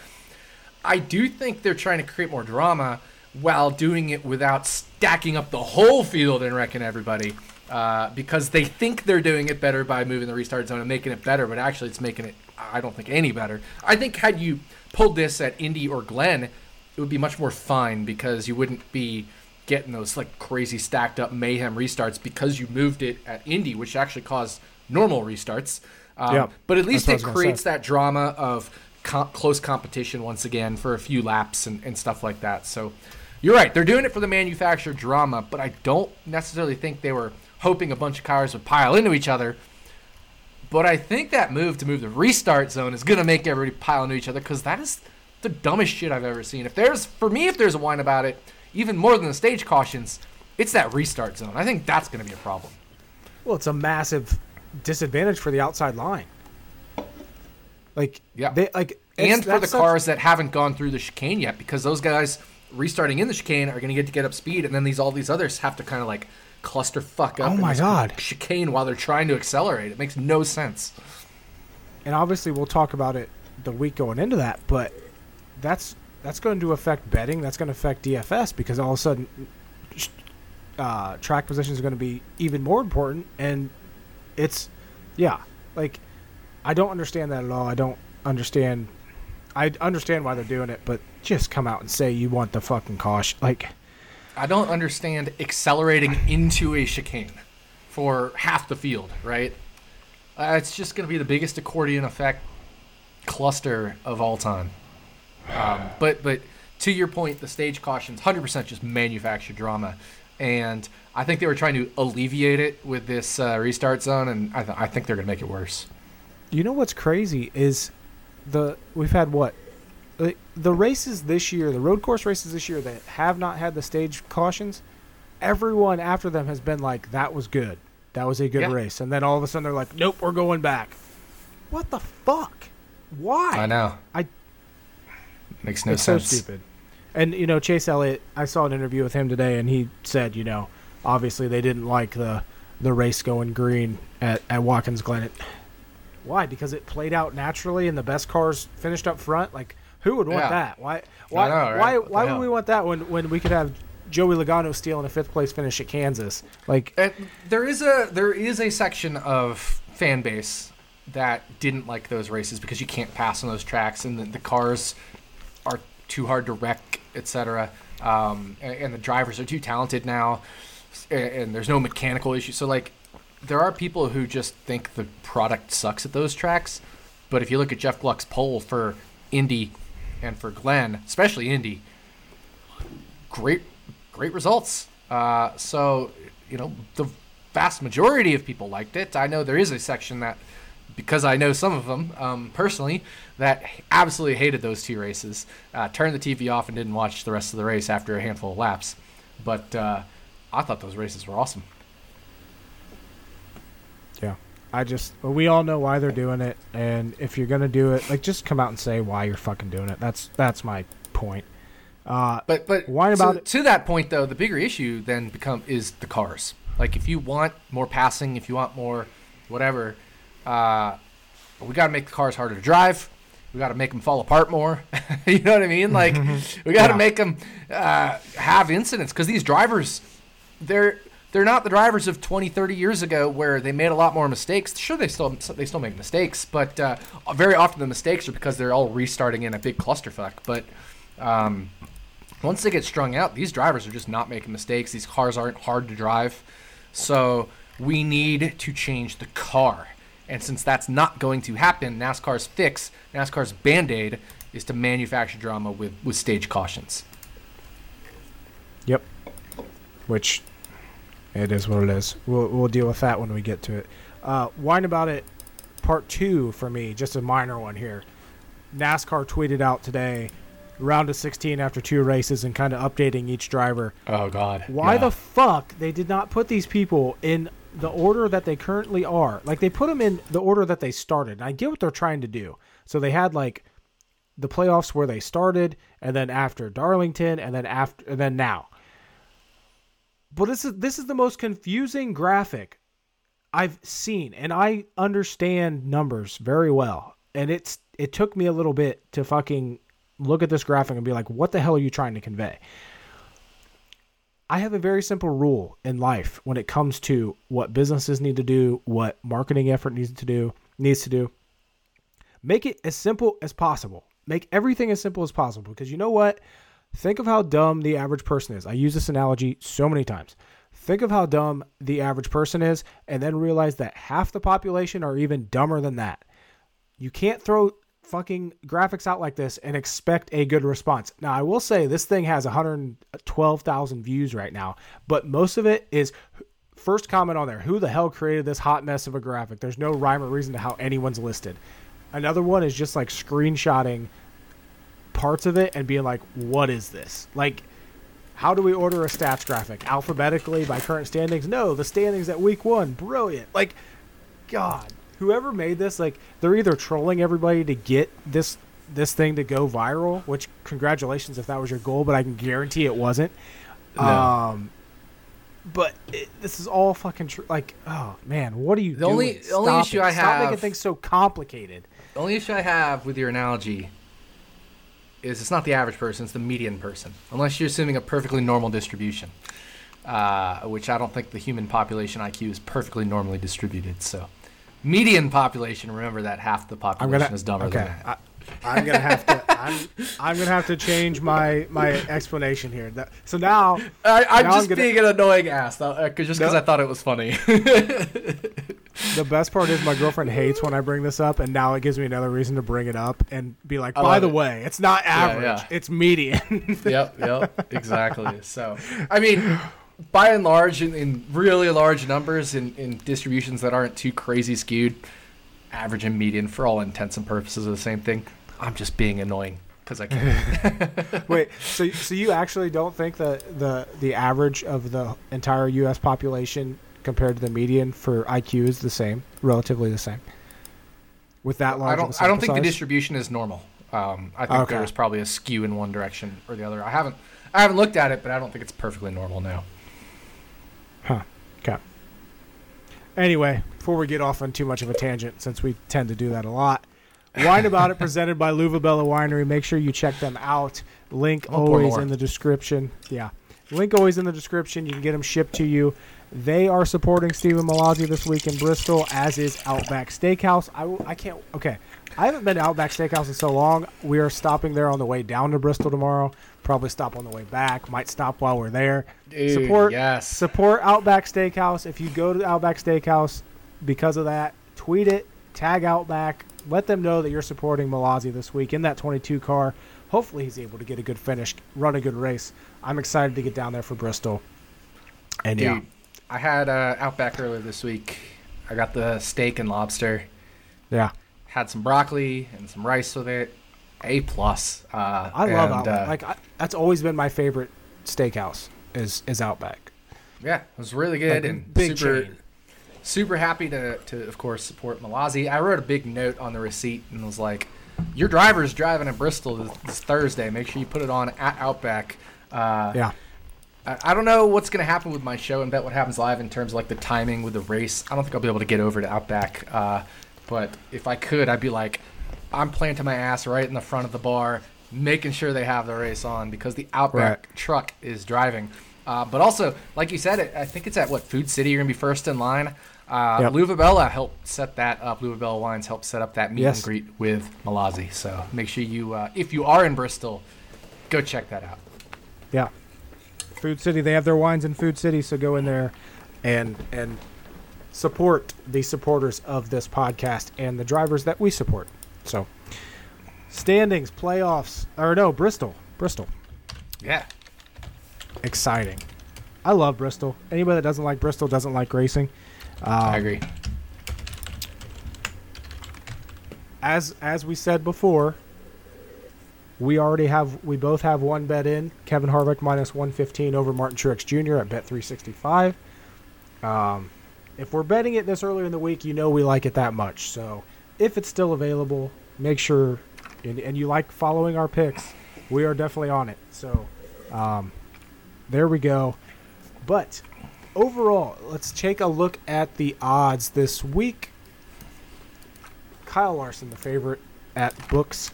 I do think they're trying to create more drama while doing it without stacking up the whole field and wrecking everybody. Uh, because they think they're doing it better by moving the restart zone and making it better, but actually it's making it, I don't think, any better. I think had you pulled this at Indy or Glen, it would be much more fun because you wouldn't be getting those like crazy stacked up mayhem restarts because you moved it at Indy, which actually caused normal restarts. Um, Yeah, but at least it what I was gonna creates that drama of co- close competition once again for a few laps and, and stuff like that. So you're right. They're doing it for the manufacturer drama, but I don't necessarily think they were hoping a bunch of cars would pile into each other. But I think that move to move the restart zone is going to make everybody pile into each other because that is the dumbest shit I've ever seen. If there's, for me, if there's a whine about it, even more than the stage cautions, it's that restart zone. I think that's going to be a problem. Well, it's a massive disadvantage for the outside line. Like Yeah. they like and for the such- cars that haven't gone through the chicane yet, because those guys restarting in the chicane are going to get to get up speed, and then these all these others have to kind of like cluster fuck up. Oh my God. chicane while they're trying to accelerate. It makes no sense. and obviously we'll talk about it the week going into that, but that's that's going to affect betting. That's going to affect DFS because all of a sudden, uh, track positions are going to be even more important. And it's, yeah, like I don't understand that at all. I don't understand. I understand why they're doing it, but just come out and say you want the fucking caution. Like, I don't understand accelerating into a chicane for half the field, right? Uh, it's just going to be the biggest accordion effect cluster of all time. Um, but but to your point, the stage cautions 100% just manufactured drama, and I think they were trying to alleviate it with this uh, restart zone, and I, th- I think they're going to make it worse. You know what's crazy is the we've had what the, the races this year, the road course races this year that have not had the stage cautions. Everyone after them has been like, "That was good. That was a good Yeah. race," and then all of a sudden they're like, "Nope, we're going back." What the fuck? Why? I know. I- makes no it's sense. so stupid. And you know, Chase Elliott, I saw an interview with him today, and he said, you know, obviously they didn't like the the race going green at at Watkins Glen. It, why? Because it played out naturally, and the best cars finished up front. Like, who would want Yeah. that? Why? Why? know, right? Why? What Why would hell? we want that when when we could have Joey Logano stealing a fifth place finish at Kansas? Like, And there is a there is a section of fan base that didn't like those races because you can't pass on those tracks and the, the cars are too hard to wreck, etc. Um, and, and the drivers are too talented now, and, and there's no mechanical issue. So like, there are people who just think the product sucks at those tracks. But if you look at Jeff Gluck's poll for Indy and for Glen, especially Indy, great great results. Uh, so you know the vast majority of people liked it. I know there is a section that, because I know some of them um, personally, that absolutely hated those two races. Uh, turned the TV off and didn't watch the rest of the race after a handful of laps. But uh, I thought those races were awesome. yeah, I just we all know why they're doing it, and if you're gonna do it, like, just come out and say why you're fucking doing it. That's that's my point. Uh, But but Whine about to, it. to that point though, the bigger issue then become is the cars. Like if you want more passing, if you want more whatever, uh, we got to make the cars harder to drive. We got to make them fall apart more. you know what I mean? Like we got to Yeah. make them uh, have incidents because these drivers, they're they're not the drivers of 20, 30 years ago where they made a lot more mistakes. Sure, they still they still make mistakes, but uh, very often the mistakes are because they're all restarting in a big clusterfuck. But um, once they get strung out, these drivers are just not making mistakes. These cars aren't hard to drive. So we need to change the car. And since that's not going to happen, NASCAR's fix, NASCAR's band aid, is to manufacture drama with, with stage cautions. Yep. Which it is what it is. We'll we'll deal with that when we get to it. Uh, whine about it, part two for me, just a minor one here. NASCAR tweeted out today, round of 16 after two races, and kind of updating each driver. Oh, God. Why the fuck they did not put these people in the order that they currently are? Like they put them in the order that they started. And I get what they're trying to do. So they had like the playoffs where they started, and then after Darlington, and then after, and then now. But this is this is the most confusing graphic I've seen, and I understand numbers very well. And it's it took me a little bit to fucking look at this graphic and be like, what the hell are you trying to convey? I have a very simple rule in life when it comes to what businesses need to do, what marketing effort needs to do, needs to do. Make it as simple as possible. Make everything as simple as possible because you know what? Think of how dumb the average person is. I use this analogy so many times. Think of how dumb the average person is and then realize that half the population are even dumber than that. You can't throw fucking graphics out like this and expect a good response. Now, I will say this thing has 112,000 views right now, but most of it is first comment on there. Who the hell created this hot mess of a graphic? There's no rhyme or reason to how anyone's listed. Another one is just like screenshotting parts of it and being like, what is this? Like, how do we order a stats graphic? Alphabetically by current standings? No, the standings at week one. Brilliant. Like, God, whoever made this, like, they're either trolling everybody to get this this thing to go viral, which congratulations if that was your goal, but I can guarantee it wasn't. No. Um, but it, this is all fucking true. like, oh man, what are you The doing? only- the only issue it. I have. Stop making things so complicated. The only issue I have with your analogy is it's not the average person; it's the median person. Unless you're assuming a perfectly normal distribution, uh, which I don't think the human population IQ is perfectly normally distributed. So, median population. Remember that half the population gonna is dumber okay. than that. I, I'm gonna have to. I'm, I'm gonna have to change my my explanation here. That, so now, I, I'm Now I'm just gonna- being an annoying ass, though, uh, just because No. I thought it was funny. the best part is my girlfriend hates when I bring this up, and now it gives me another reason to bring it up and be like, by the it. way, it's not average, yeah. it's median. yep, yep, exactly. So, I mean, by and large, in, in really large numbers, in, in distributions that aren't too crazy skewed, average and median, for all intents and purposes, are the same thing. I'm just being annoying because I can't. Wait, so so you actually don't think that the the average of the entire U.S. population compared to the median for IQ is the same, relatively the same? With that large, I don't. I don't think the distribution is normal. Um, I think Okay. there's probably a skew in one direction or the other. I haven't. I haven't looked at it, but I don't think it's perfectly normal now. Huh. Okay. Anyway, before we get off on too much of a tangent, since we tend to do that a lot, Wine About It presented by Luvabella Winery. Make sure you check them out. Link always in the description. Yeah. Link always in the description. You can get them shipped to you. They are supporting Stephen Mallozzi this week in Bristol, as is Outback Steakhouse. I, I can't. Okay. I haven't been to Outback Steakhouse in so long. We are stopping there on the way down to Bristol tomorrow. Probably stop on the way back. Might stop while we're there. Dude, Support- Yes. Support Outback Steakhouse. If you go to Outback Steakhouse because of that, tweet it, tag Outback, let them know that you're supporting Mallozzi this week in that 22 car. Hopefully, he's able to get a good finish, run a good race. I'm excited to get down there for Bristol. And Dude, yeah, I had uh, Outback earlier this week. I got the steak and lobster. yeah, Had some broccoli and some rice with it. A plus. Uh, I love and, Outback. uh, like I, that's always been my favorite steakhouse is is Outback. yeah, it was really good Like, and big super, chain. super happy to, to of course support Mallozzi. I wrote a big note on the receipt and was like, "Your driver's driving in Bristol this, this Thursday. Make sure you put it on at Outback." Uh, Yeah, I, don't know what's going to happen with my show and bet what happens live in terms of like the timing with the race. I don't think I'll be able to get over to Outback. Uh, but if I could, I'd be like, I'm planting my ass right in the front of the bar, making sure they have the race on because the Outback Right. truck is driving. Uh, but also, like you said, I think it's at what Food City. You're gonna be first in line. Uh, Yep. Luvabella helped set that up. Luvabella Wines helped set up that meet Yes. and greet with Mallozzi. So make sure you, uh, if you are in Bristol, go check that out. yeah. Food City, they have their wines in Food City, so go in there and and support the supporters of this podcast and the drivers that we support. So, standings, playoffs, or no, Bristol, Bristol, Yeah. exciting. I love Bristol. Anybody that doesn't like Bristol doesn't like racing. Um, I agree. As as we said before, we already have we both have one bet in. Kevin Harvick minus one fifteen over Martin Truex Jr. at bet three sixty five. Um, if we're betting it this early in the week, you know we like it that much. So if it's still available, make sure and, and you like following our picks, we are definitely on it. So, um, there we go. But overall, let's take a look at the odds this week. Kyle Larson, the favorite at books,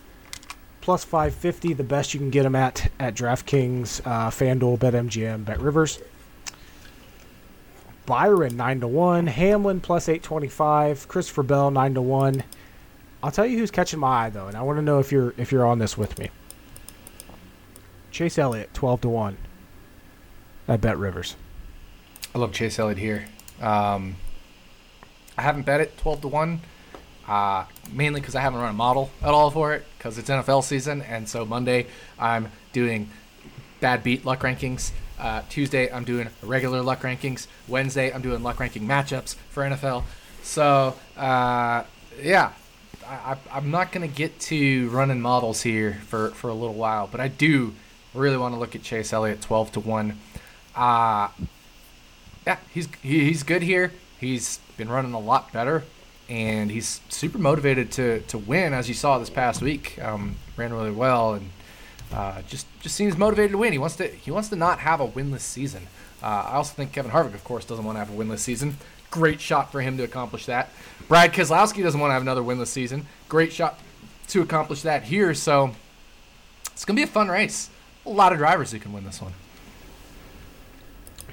plus 550, the best you can get them at at DraftKings, uh, FanDuel, BetMGM, BetRivers. Byron 9 to 1, Hamlin plus 825, Christopher Bell 9 to 1. I'll tell you who's catching my eye though, and I want to know if you're if you're on this with me. Chase Elliott 12 to 1 I Bet Rivers. I love Chase Elliott here. Um, I haven't bet it 12 to 1, uh, mainly because I haven't run a model at all for it because it's NFL season. And so Monday, I'm doing bad beat luck rankings. Uh, Tuesday, I'm doing regular luck rankings. Wednesday, I'm doing luck ranking matchups for NFL. So, uh, yeah, I, am not going to get to running models here for, for a little while, but I do really want to look at Chase Elliott 12 to 1. Uh, yeah, he's he's good here. He's been running a lot better, and he's super motivated to, to win, as you saw this past week. Um, ran really well, and uh, just just seems motivated to win. He wants to he wants to not have a winless season. Uh, I also think Kevin Harvick, of course, doesn't want to have a winless season. Great shot for him to accomplish that. Brad Keselowski doesn't want to have another winless season. Great shot to accomplish that here. So it's gonna be a fun race. A lot of drivers who can win this one.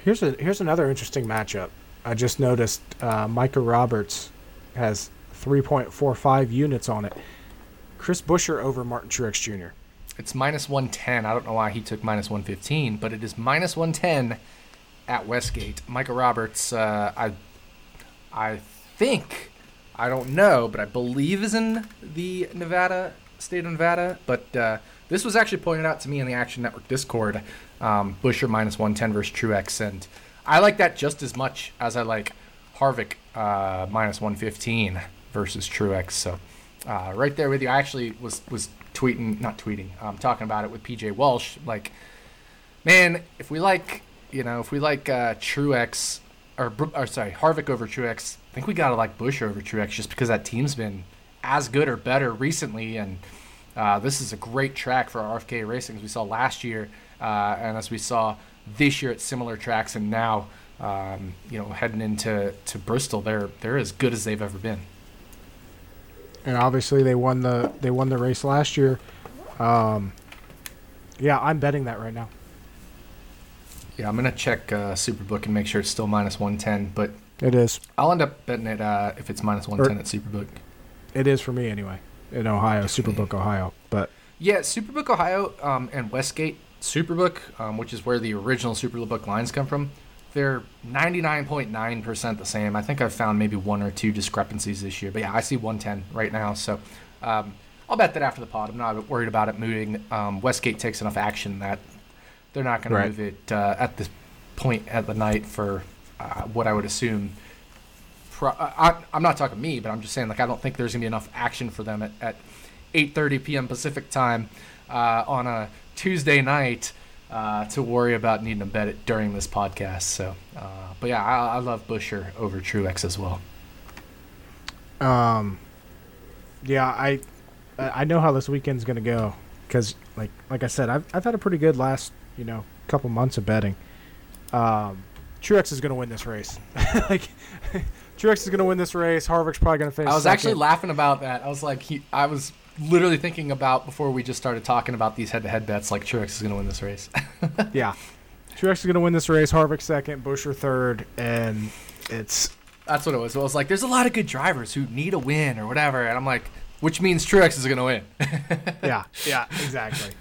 Here's a here's another interesting matchup. I just noticed uh, Micah Roberts has 3.45 units on it. Chris Buescher over Martin Truex Jr. It's minus 110. I don't know why he took minus 115, but it is minus 110 at Westgate. Micah Roberts, uh, I, I think, I don't know, but I believe is in the Nevada state of Nevada. But uh, this was actually pointed out to me in the Action Network Discord. Um, Buescher minus 110 versus Truex, and I like that just as much as I like Harvick uh, minus 115 versus Truex. So uh, right there with you. I actually was was tweeting, not tweeting, um, talking about it with PJ Walsh. Like, man, if we like, you know, if we like uh, Truex or, or sorry, Harvick over Truex, I think we gotta like Buescher over Truex just because that team's been as good or better recently, and uh, this is a great track for RFK Racing as we saw last year, uh, and as we saw this year at similar tracks, and now. Um, you know, heading into to Bristol, they're they're as good as they've ever been and obviously they won the they won the race last year. Um, yeah, I'm betting that right now. Yeah, I'm gonna check uh, Superbook and make sure it's still minus 110, but it is. I'll end up betting it uh, if it's minus 110 or, at Superbook. It is for me anyway, in Ohio, Superbook, Ohio. But yeah, Superbook, Ohio, um, and Westgate Superbook, um, which is where the original Superbook lines come from they're 99.9% the same. I think I've found maybe one or two discrepancies this year, but yeah, I see 110 right now. So um, I'll bet that after the pod. I'm not worried about it moving. Um, Westgate takes enough action that they're not going right. to move it uh, at this point at the night for uh, what I would assume. Pro- uh, I, am not talking me, but I'm just saying like I don't think there's going to be enough action for them at, at 8:30 p.m. Pacific time uh, on a Tuesday night uh, to worry about needing to bet it during this podcast. So, uh, but yeah, I, I love Buescher over Truex as well. Um, yeah, I I know how this weekend's gonna go because, like like I said, I've I've had a pretty good last you know couple months of betting. Um, Truex is gonna win this race. like. Truex is going to win this race. Harvick's probably going to face. I was second. actually laughing about that. I was like, he, I was literally thinking about before we just started talking about these head-to-head bets. Like Truex is going to win this race. yeah, Truex is going to win this race. Harvick second, Buescher third, and it's that's what it was. It was like there's a lot of good drivers who need a win or whatever, and I'm like, which means Truex is going to win. yeah, yeah, exactly,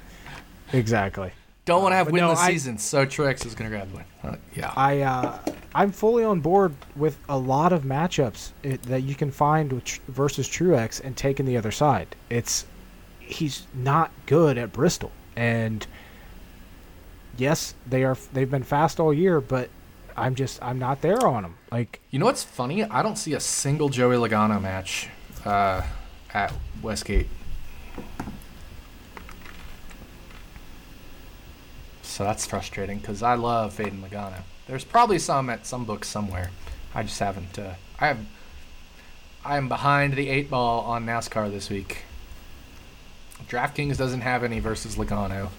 exactly. Don't want to have uh, winless no, seasons, so Truex is going to grab the win. Uh, yeah, I uh, I'm fully on board with a lot of matchups it, that you can find with tr- versus Truex and taking the other side. It's he's not good at Bristol, and yes, they are. They've been fast all year, but I'm just I'm not there on them. Like you know what's funny? I don't see a single Joey Logano match uh, at Westgate. So that's frustrating because I love Faden Logano. There's probably some at some books somewhere. I just haven't. Uh, I have. I am behind the eight ball on NASCAR this week. DraftKings doesn't have any versus Logano.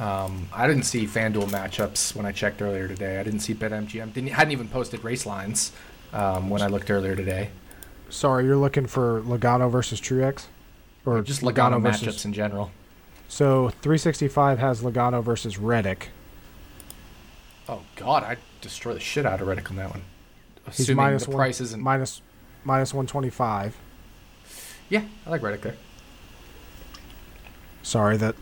Um, I didn't see FanDuel matchups when I checked earlier today. I didn't see BetMGM. Didn't hadn't even posted race lines um, when I looked earlier today. Sorry, you're looking for Logano versus Truex, or just Logano, Logano matchups in general. So 365 has Logano versus Reddick. Oh God, I destroy the shit out of Reddick on that one. Assuming He's minus the one, price isn't minus minus 125. Yeah, I like Reddick there. Sorry that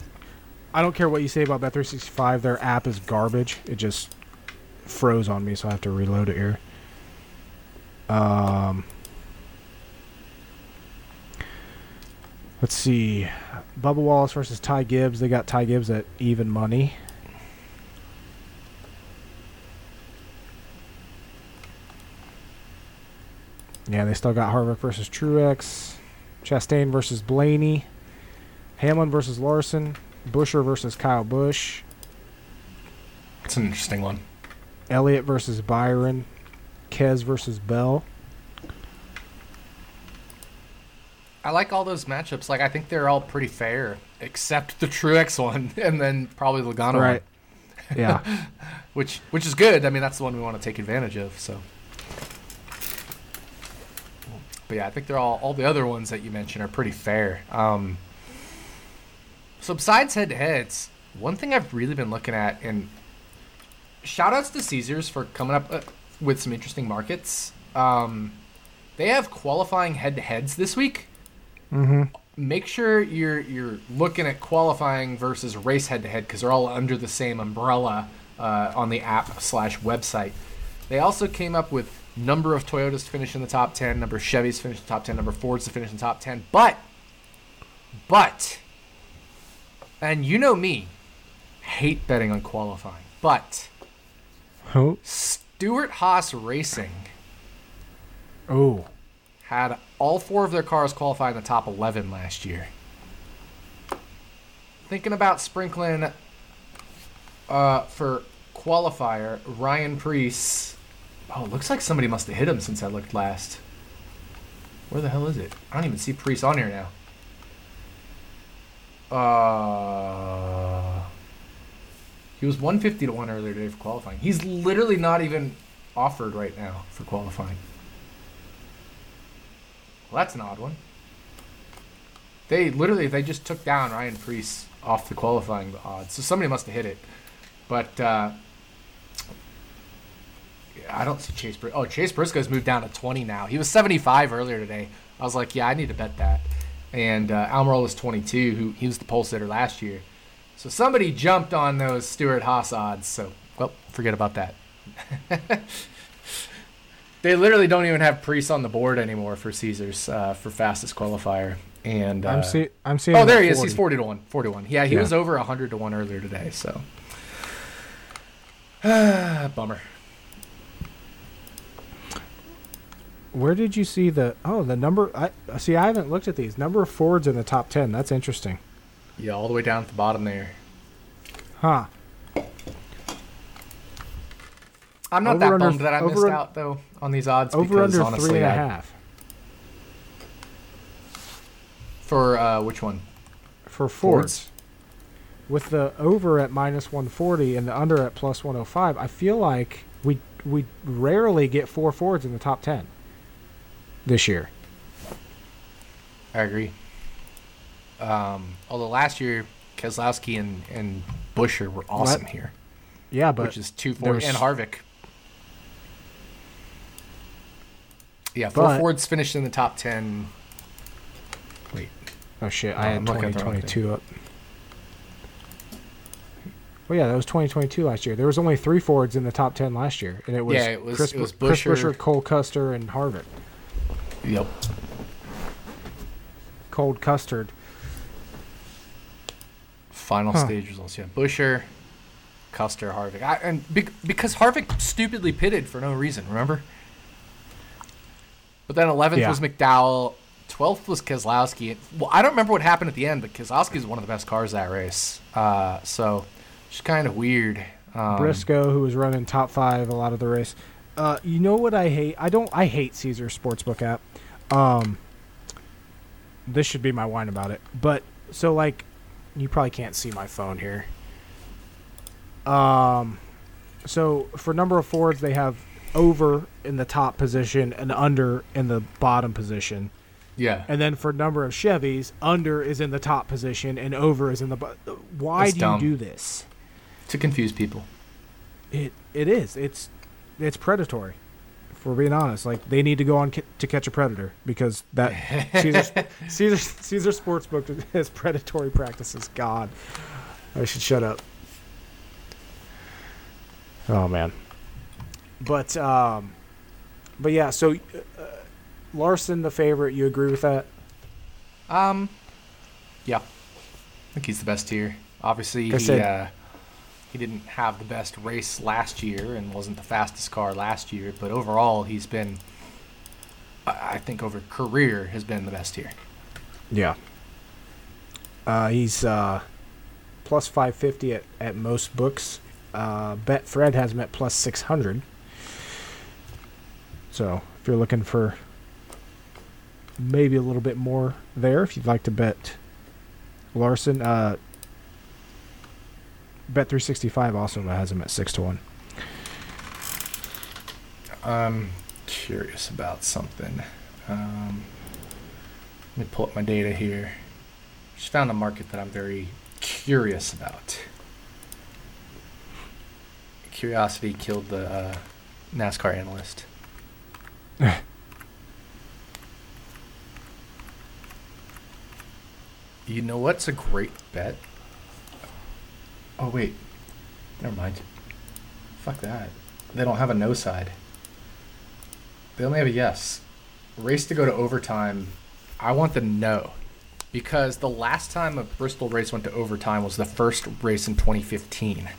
I don't care what you say about Bet365. Their app is garbage. It just froze on me, so I have to reload it here. Um, let's see. Bubba Wallace versus Ty Gibbs. They got Ty Gibbs at even money. Yeah, they still got Harvick versus Truex. Chastain versus Blaney. Hamlin versus Larson. Buescher versus Kyle Busch. It's an interesting one. Elliott versus Byron. Kez versus Bell. I like all those matchups. Like I think they're all pretty fair, except the Truex one, and then probably Logano right. one. Yeah. which which is good. I mean, that's the one we want to take advantage of. So. But yeah, I think they're all all the other ones that you mentioned are pretty fair. Um, so besides head to heads, one thing I've really been looking at, and shout outs to Caesars for coming up uh, with some interesting markets. Um, they have qualifying head to heads this week. Mm-hmm. Make sure you're you're looking at qualifying versus race head to head because they're all under the same umbrella uh, on the app slash website. They also came up with number of Toyotas to finish in the top ten, number of Chevys to finish in the top ten, number of Fords to finish in the top ten. But, but and you know me, hate betting on qualifying. But Who? Stewart-Haas Racing. Oh. Had all four of their cars qualified in the top 11 last year. Thinking about sprinkling uh, for qualifier, Ryan Preece. Oh, looks like somebody must have hit him since I looked last. Where the hell is it? I don't even see Preece on here now. Uh, he was 150 to 1 earlier today for qualifying. He's literally not even offered right now for qualifying. Well, that's an odd one. They literally they just took down Ryan Preece off the qualifying odds, so somebody must have hit it. But uh, I don't see Chase. Br- oh, Chase Briscoe's moved down to 20 now. He was 75 earlier today. I was like, yeah, I need to bet that and uh, Almirola is 22, who he was the pole sitter last year. So somebody jumped on those Stewart-Haas odds. So well, forget about that. they literally don't even have Preece on the board anymore for Caesars uh, for fastest qualifier. And uh, I'm see I'm seeing. Oh, there he 40. is. He's 40 to one. 40 to one. Yeah, he yeah. was over 100 to one earlier today. So bummer. Where did you see the oh the number? I see. I haven't looked at these number of Fords in the top ten. That's interesting. Yeah, all the way down at the bottom there. Huh. I'm not over that under, bummed that I missed out though on these odds over because under honestly, three and a half. For uh, which one? For Fords. Fords. With the over at minus 140 and the under at plus 105, I feel like we we rarely get four Fords in the top ten this year. I agree. Um, although last year Keselowski and and Buescher were awesome what? here. Yeah, but which is two Fords and Harvick. Yeah, four but, Fords finished in the top ten. Wait. Oh shit! I had twenty twenty two up. Well, yeah, that was 2022 last year. There was only three Fords in the top 10 last year, and it was, yeah, it was, Chris, it was Chris Buescher, Cole Custer, and Harvick. Yep. Cold custard. Final huh. stage results. Yeah, Buescher, Custer, Harvick, I, and be, because Harvick stupidly pitted for no reason. Remember? But then 11th yeah. was McDowell. 12th was Keselowski. Well, I don't remember what happened at the end, but Keselowski is one of the best cars that race. Uh, so it's kind of weird. Um, Briscoe, who was running top five a lot of the race. Uh, you know what I hate? I don't. I hate Caesar Sportsbook app. Um, this should be my wine about it. But so like, you probably can't see my phone here. Um, so for number of Fords, they have over in the top position and under in the bottom position. Yeah. And then for number of Chevys, under is in the top position and over is in the. bo- Why That's do dumb. you do this? To confuse people. It it is. It's it's predatory. If we're being honest, like they need to go on ca- to catch a predator because that Caesar Caesar Caesar Sportsbook has predatory practices. God, I should shut up. Oh man, but um, but yeah. So uh, Larson, the favorite. You agree with that? Um, yeah. I think he's the best here. Obviously, Like he said- uh, he didn't have the best race last year and wasn't the fastest car last year, but overall, he's been. I I think over career has been the best here. Yeah. Uh, he's uh, plus 550 at, at most books. Uh, Bet Fred has him at plus 600. So if you're looking for maybe a little bit more there, if you'd like to bet Larson, uh, Bet 365 also has him at 6 to 1. I'm curious about something. Um, let me pull up my data here. Just found a market that I'm very curious about. Curiosity killed the uh, NASCAR analyst. You know what's a great bet? Oh wait, never mind. Fuck that. They don't have a no side. They only have a yes. Race to go to overtime. I want the no. Because the last time a Bristol race went to overtime was the first race in 2015.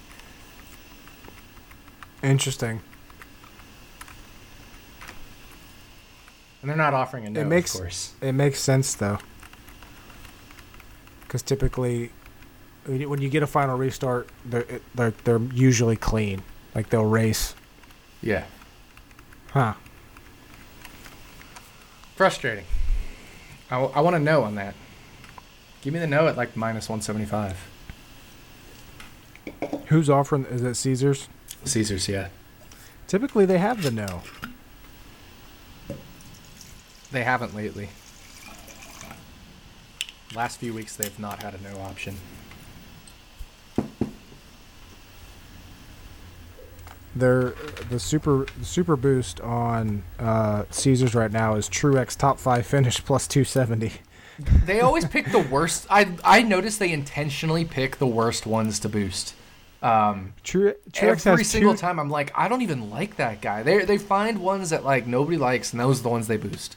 Interesting. And they're not offering a no, It makes- of course. It makes sense though, because typically, when you, get a final restart, they're it- they're they're usually clean. Like they'll race. Yeah. Huh. Frustrating. I, w- I want to know on that. Give me the no at like minus 175. Who's offering? Is it Caesars? Caesars, yeah. Typically, they have the no. They haven't lately. Last few weeks, they've not had a no option. They're the super the super boost on uh, Caesars right now is Truex top five finish plus two seventy. They always pick the worst. I I noticed they intentionally pick the worst ones to boost. Um, Tru- Truex every single two, time, I'm like, I don't even like that guy. They they find ones that like nobody likes, and those are the ones they boost.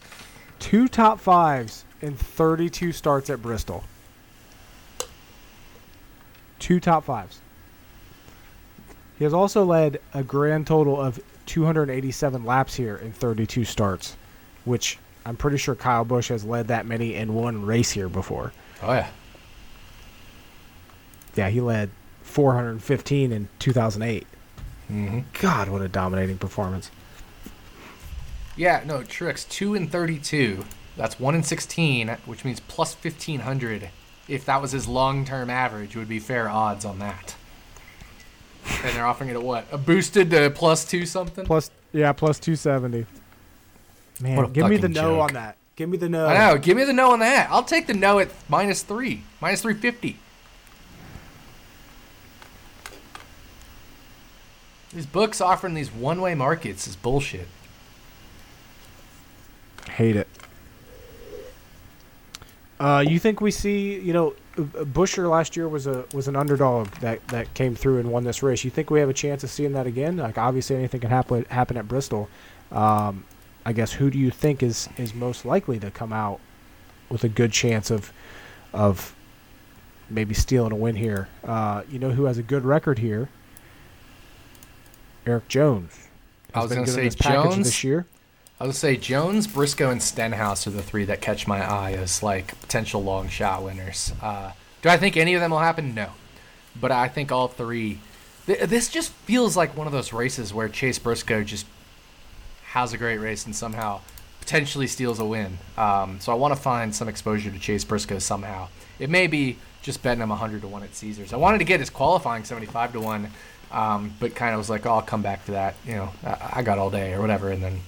Two top fives in thirty two starts at Bristol. Two top fives. He has also led a grand total of 287 laps here in 32 starts, which I'm pretty sure Kyle Busch has led that many in one race here before. Oh yeah, Yeah, he led 415 in 2008. mm-hmm. God, what a dominating performance. Yeah. No, Truex two and thirty-two. That's one in sixteen, which means plus fifteen hundred. If that was his long-term average, it would be fair odds on that. And they're offering it at what? A boosted uh, plus two something. Plus, yeah, plus 270. Man, give me the no joke. on that. Give me the no. I know. Give me the no on that. I'll take the no at minus three, minus three fifty. These books offering these one-way markets is bullshit. Hate it. Uh, you think we see? You know, uh, Buescher last year was a was an underdog that that came through and won this race. You think we have a chance of seeing that again? Like, obviously, anything can happen happen at Bristol. Um, I guess who do you think is is most likely to come out with a good chance of of maybe stealing a win here? Uh, you know who has a good record here? Erik Jones. I was gonna say Jones. this year. I would say Jones, Briscoe, and Stenhouse are the three that catch my eye as like potential long shot winners. Uh, do I think any of them will happen? No, but I think all three. Th- this just feels like one of those races where Chase Briscoe just has a great race and somehow potentially steals a win. Um, so I want to find some exposure to Chase Briscoe somehow. It may be just betting him 100 to 1 at Caesars. I wanted to get his qualifying 75 to 1, um, but kind of was like, oh, I'll come back to that. You know, I, I got all day or whatever. And then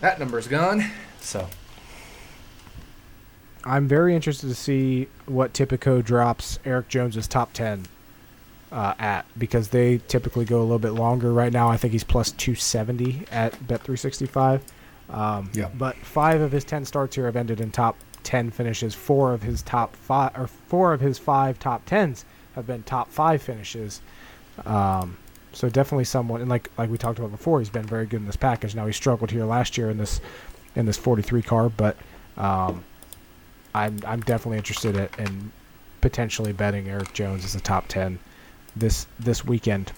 that number's gone. So I'm very interested to see what Tipico drops Erik Jones's top 10 uh, at because they typically go a little bit longer. Right now, I think he's plus 270 at Bet365. Um, Yeah. But five of his 10 starts here have ended in top 10 finishes. Four of his top five, or four of his five top 10s have been top five finishes. Um, so definitely someone, and like like we talked about before, he's been very good in this package. Now he struggled here last year in this in this 43 car, but um, I'm I'm definitely interested in, in potentially betting Erik Jones as a top 10 this this weekend.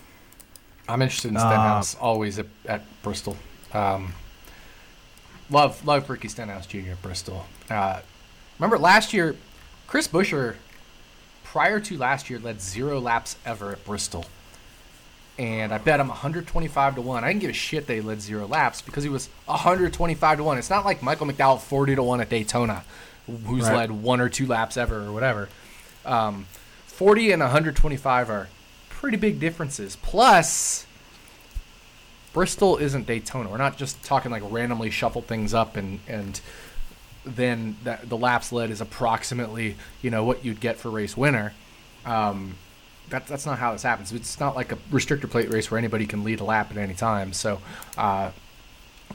I'm interested in Uh, Stenhouse always at, at Bristol. Um, love love Ricky Stenhouse Jr. at Bristol. Uh, remember last year, Chris Buescher, prior to last year, led zero laps ever at Bristol. And I bet him 125 to 1. I didn't give a shit they led zero laps because he was 125 to 1. It's not like Michael McDowell 40 to 1 at Daytona, who's Right. led one or two laps ever or whatever. Um, 40 and 125 are pretty big differences. Plus, Bristol isn't Daytona. We're not just talking like randomly shuffle things up and and then that the laps led is approximately you know what you'd get for race winner. Um, that, that's not how this happens. It's not like a restrictor plate race where anybody can lead a lap at any time. So uh,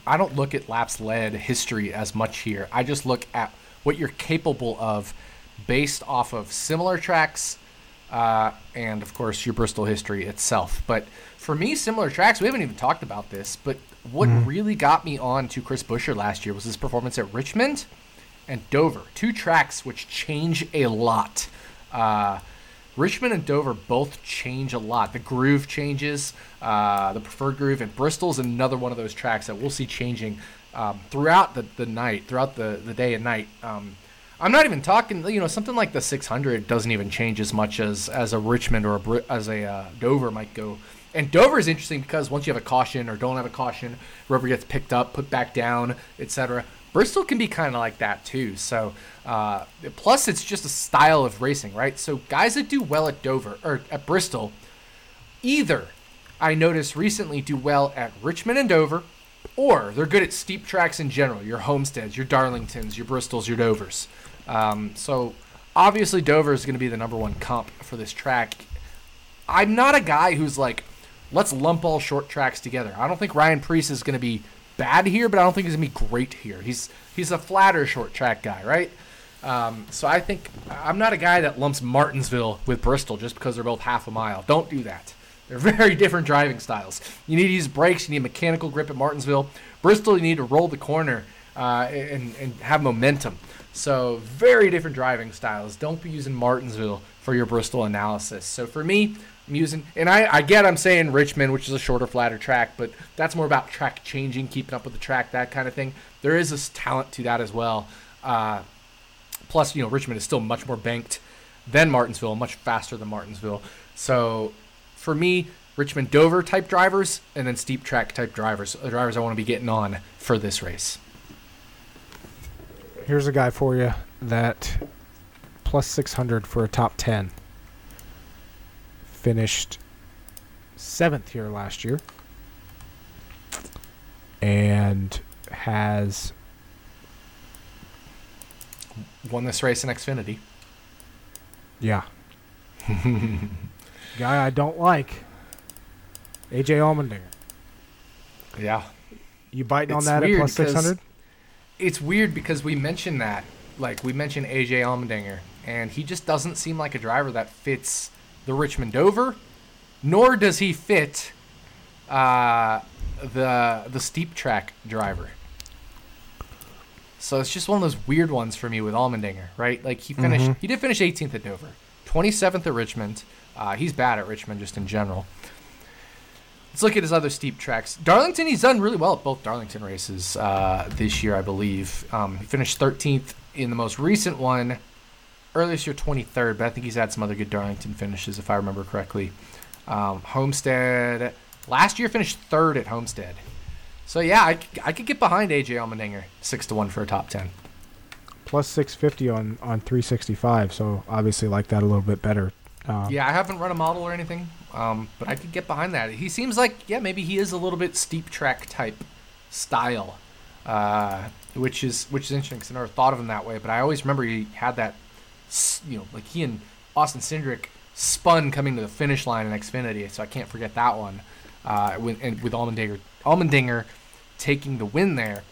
I don't look at laps led history as much here. I just look at what you're capable of based off of similar tracks uh, and, of course, your Bristol history itself. But for me, similar tracks, we haven't even talked about this, but what really got me on to Chris Buescher last year was his performance at Richmond and Dover. Two tracks which change a lot. Uh, Richmond and Dover both change a lot. The groove changes, uh, the preferred groove, and Bristol's another one of those tracks that we'll see changing um, throughout the, the night, throughout the, the day and night. Um, I'm not even talking, you know, something like the 600 doesn't even change as much as, as a Richmond or a, as a uh, Dover might go. And Dover is interesting because once you have a caution or don't have a caution, rubber gets picked up, put back down, etc. Bristol can be kind of like that too. So, uh, plus it's just a style of racing, right? So guys that do well at Dover or at Bristol, either I noticed recently do well at Richmond and Dover, or they're good at steep tracks in general. Your Homesteads, your Darlingtons, your Bristols, your Dovers. Um, so obviously Dover is going to be the number one comp for this track. I'm not a guy who's like, let's lump all short tracks together. I don't think Ryan Preece is going to be bad here, but I don't think he's to be great here. He's he's a flatter short track guy, right? Um, so I think I'm not a guy that lumps Martinsville with Bristol just because they're both half a mile. Don't do that. They're very different driving styles. You need to use brakes. You need mechanical grip at Martinsville. Bristol, you need to roll the corner uh, and, and have momentum. So very different driving styles. Don't be using Martinsville for your Bristol analysis. So for me, I'm and I, I get I'm saying Richmond, which is a shorter, flatter track, but that's more about track changing, keeping up with the track, that kind of thing. There is this talent to that as well. Uh, plus, you know, Richmond is still much more banked than Martinsville, much faster than Martinsville. So for me, Richmond Dover type drivers and then steep track type drivers, the drivers I want to be getting on for this race. Here's a guy for you that plus 600 for a top 10. Finished seventh here last year. And has Won this race in Xfinity. Yeah. Guy I don't like. AJ Allmendinger. Yeah. You biting It's on that at weird 600? It's weird because we mentioned that. Like, we mentioned AJ Allmendinger, and he just doesn't seem like a driver that fits the Richmond Dover, nor does he fit uh, the the steep track driver. So it's just one of those weird ones for me with Allmendinger, right? Like he finished, he did finish 18th at Dover, 27th at Richmond. Uh, he's bad at Richmond just in general. Let's look at his other steep tracks. Darlington, he's done really well at both Darlington races uh, this year, I believe. Um, he finished 13th in the most recent one. Earlier this year, 23rd, but I think he's had some other good Darlington finishes, if I remember correctly. Um, Homestead, last year finished third at Homestead. So yeah, I, I could get behind AJ Allmendinger six to one for a top ten. Plus 650 on on 365. So obviously like that a little bit better. Uh, Yeah, I haven't run a model or anything, um, but I could get behind that. He seems like yeah, maybe he is a little bit steep track type style, uh, which is which is interesting because I never thought of him that way. But I always remember he had that, you know, like he and Austin Cindric spun coming to the finish line in Xfinity, so I can't forget that one. Uh, with and with Allmendinger, Allmendinger taking the win there,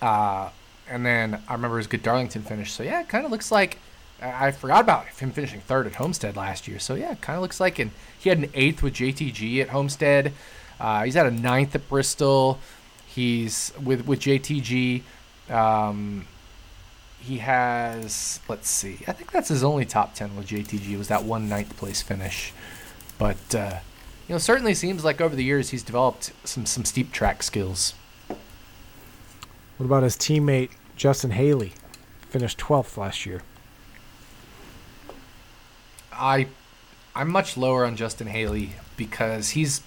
uh, and then I remember his good Darlington finish. So yeah, it kind of looks like I I forgot about him finishing third at Homestead last year. So yeah, it kind of looks like, and he had an eighth with JTG at Homestead. Uh, he's had a ninth at Bristol. He's with with JTG. Um, he has let's see, I think that's his only top ten with JTG was that one ninth place finish. But uh, you know, certainly seems like over the years he's developed some some steep track skills. What about his teammate Justin Haley? Finished 12th last year. I I'm much lower on Justin Haley because he's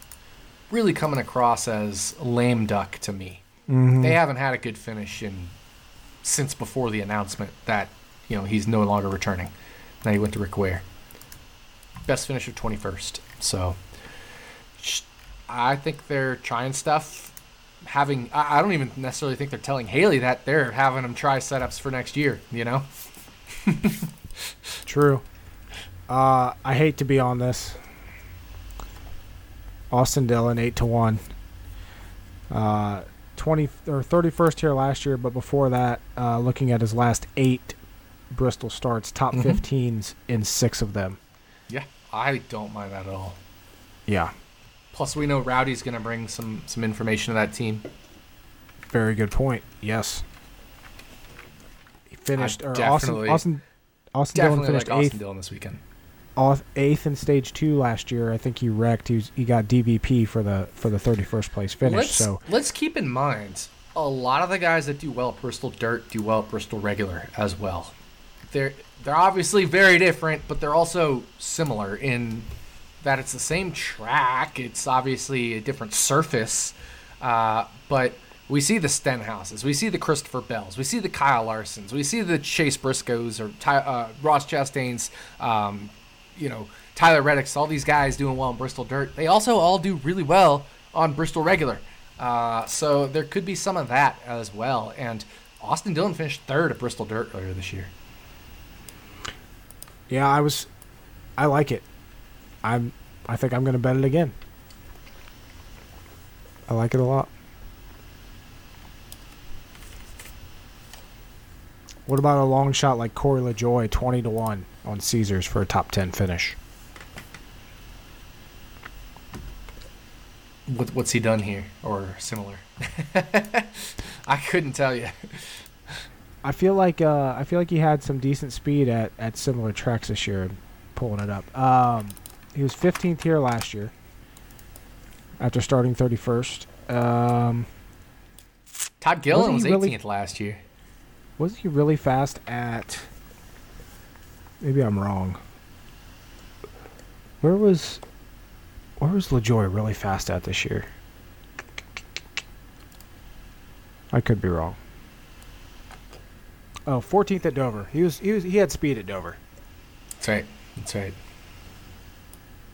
really coming across as lame duck to me. Mm-hmm. They haven't had a good finish in since before the announcement that you know he's no longer returning. Now he went to Rick Ware. Best finish of 21st. So I think they're trying stuff. Having I don't even necessarily think they're telling Haley that they're having him try setups for next year. You know. True. Uh, I hate to be on this. Austin Dillon eight to one. Uh, twenty or thirty first here last year, but before that, uh, looking at his last eight Bristol starts, top Mhm. 15s in six of them. Yeah, I don't mind that at all. Yeah, Plus, we know Rowdy's going to bring some some information to that team. very good point. Yes, he finished. Or Austin definitely- Austin Austin Dillon Definitely finished like Austin eighth Dillon this weekend. Eighth in stage two last year. I think he wrecked. He was, he got DVP for the for the thirty first place finish. let's, so let's keep in mind a lot of the guys that do well at Bristol Dirt do well at Bristol Regular as well. They're they're obviously very different, but they're also similar in that it's the same track. It's obviously a different surface, uh, but we see the Stenhouses, we see the Christopher Bells, we see the Kyle Larsons, we see the Chase Briscoes or Ty, uh, Ross Chastain's, um, you know, Tyler Reddick's, all these guys doing well in Bristol Dirt. They also all do really well on Bristol Regular. Uh, so there could be some of that as well. And Austin Dillon finished third at Bristol Dirt earlier this year. Yeah, I was. I like it. I'm. I think I'm going to bet it again. I like it a lot. What about a long shot like Corey LaJoie, twenty to one on Caesars for a top ten finish? What, what's he done here or similar? I couldn't tell you. I feel like uh, I feel like he had some decent speed at, at similar tracks this year. Pulling it up. Um, he was 15th here last year after starting 31st. Um, Todd Gilliland was he 18th really- last year. Was he really fast at? Maybe I'm wrong. Where was, where was LaJoie really fast at this year? I could be wrong. Oh, 14th at Dover. He was he was he had speed at Dover. That's right. That's right.